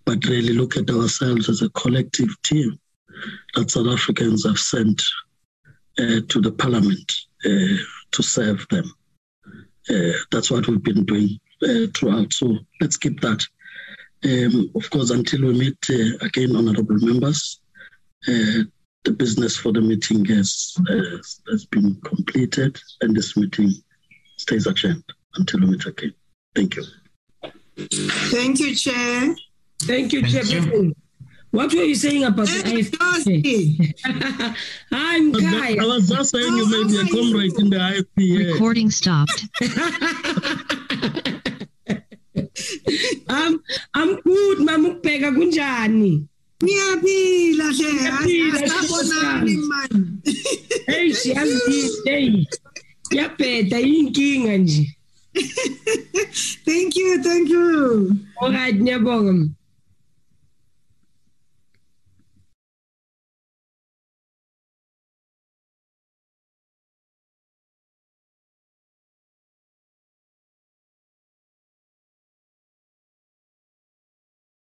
but really look at ourselves as a collective team that South Africans have sent uh, to the parliament uh, to serve them. Uh, that's what we've been doing throughout. So let's keep that. Um, of course, until we meet again, honourable members, the business for the meeting has, has been completed and this meeting stays adjourned until we meet again. Thank you. Thank you, Chair. Thank you, Chair. What were you saying about the IFP? I'm Kai. I was just saying you may be a comrade in the IFP. Yeah. Recording stopped. I'm I'm good, mamukubheka kunjani? Ngiyaphila hle, asabonani man. Hey, siyazi hey. Yabheda inkinga nje. Thank you, thank you. Alright, ngiyabonga.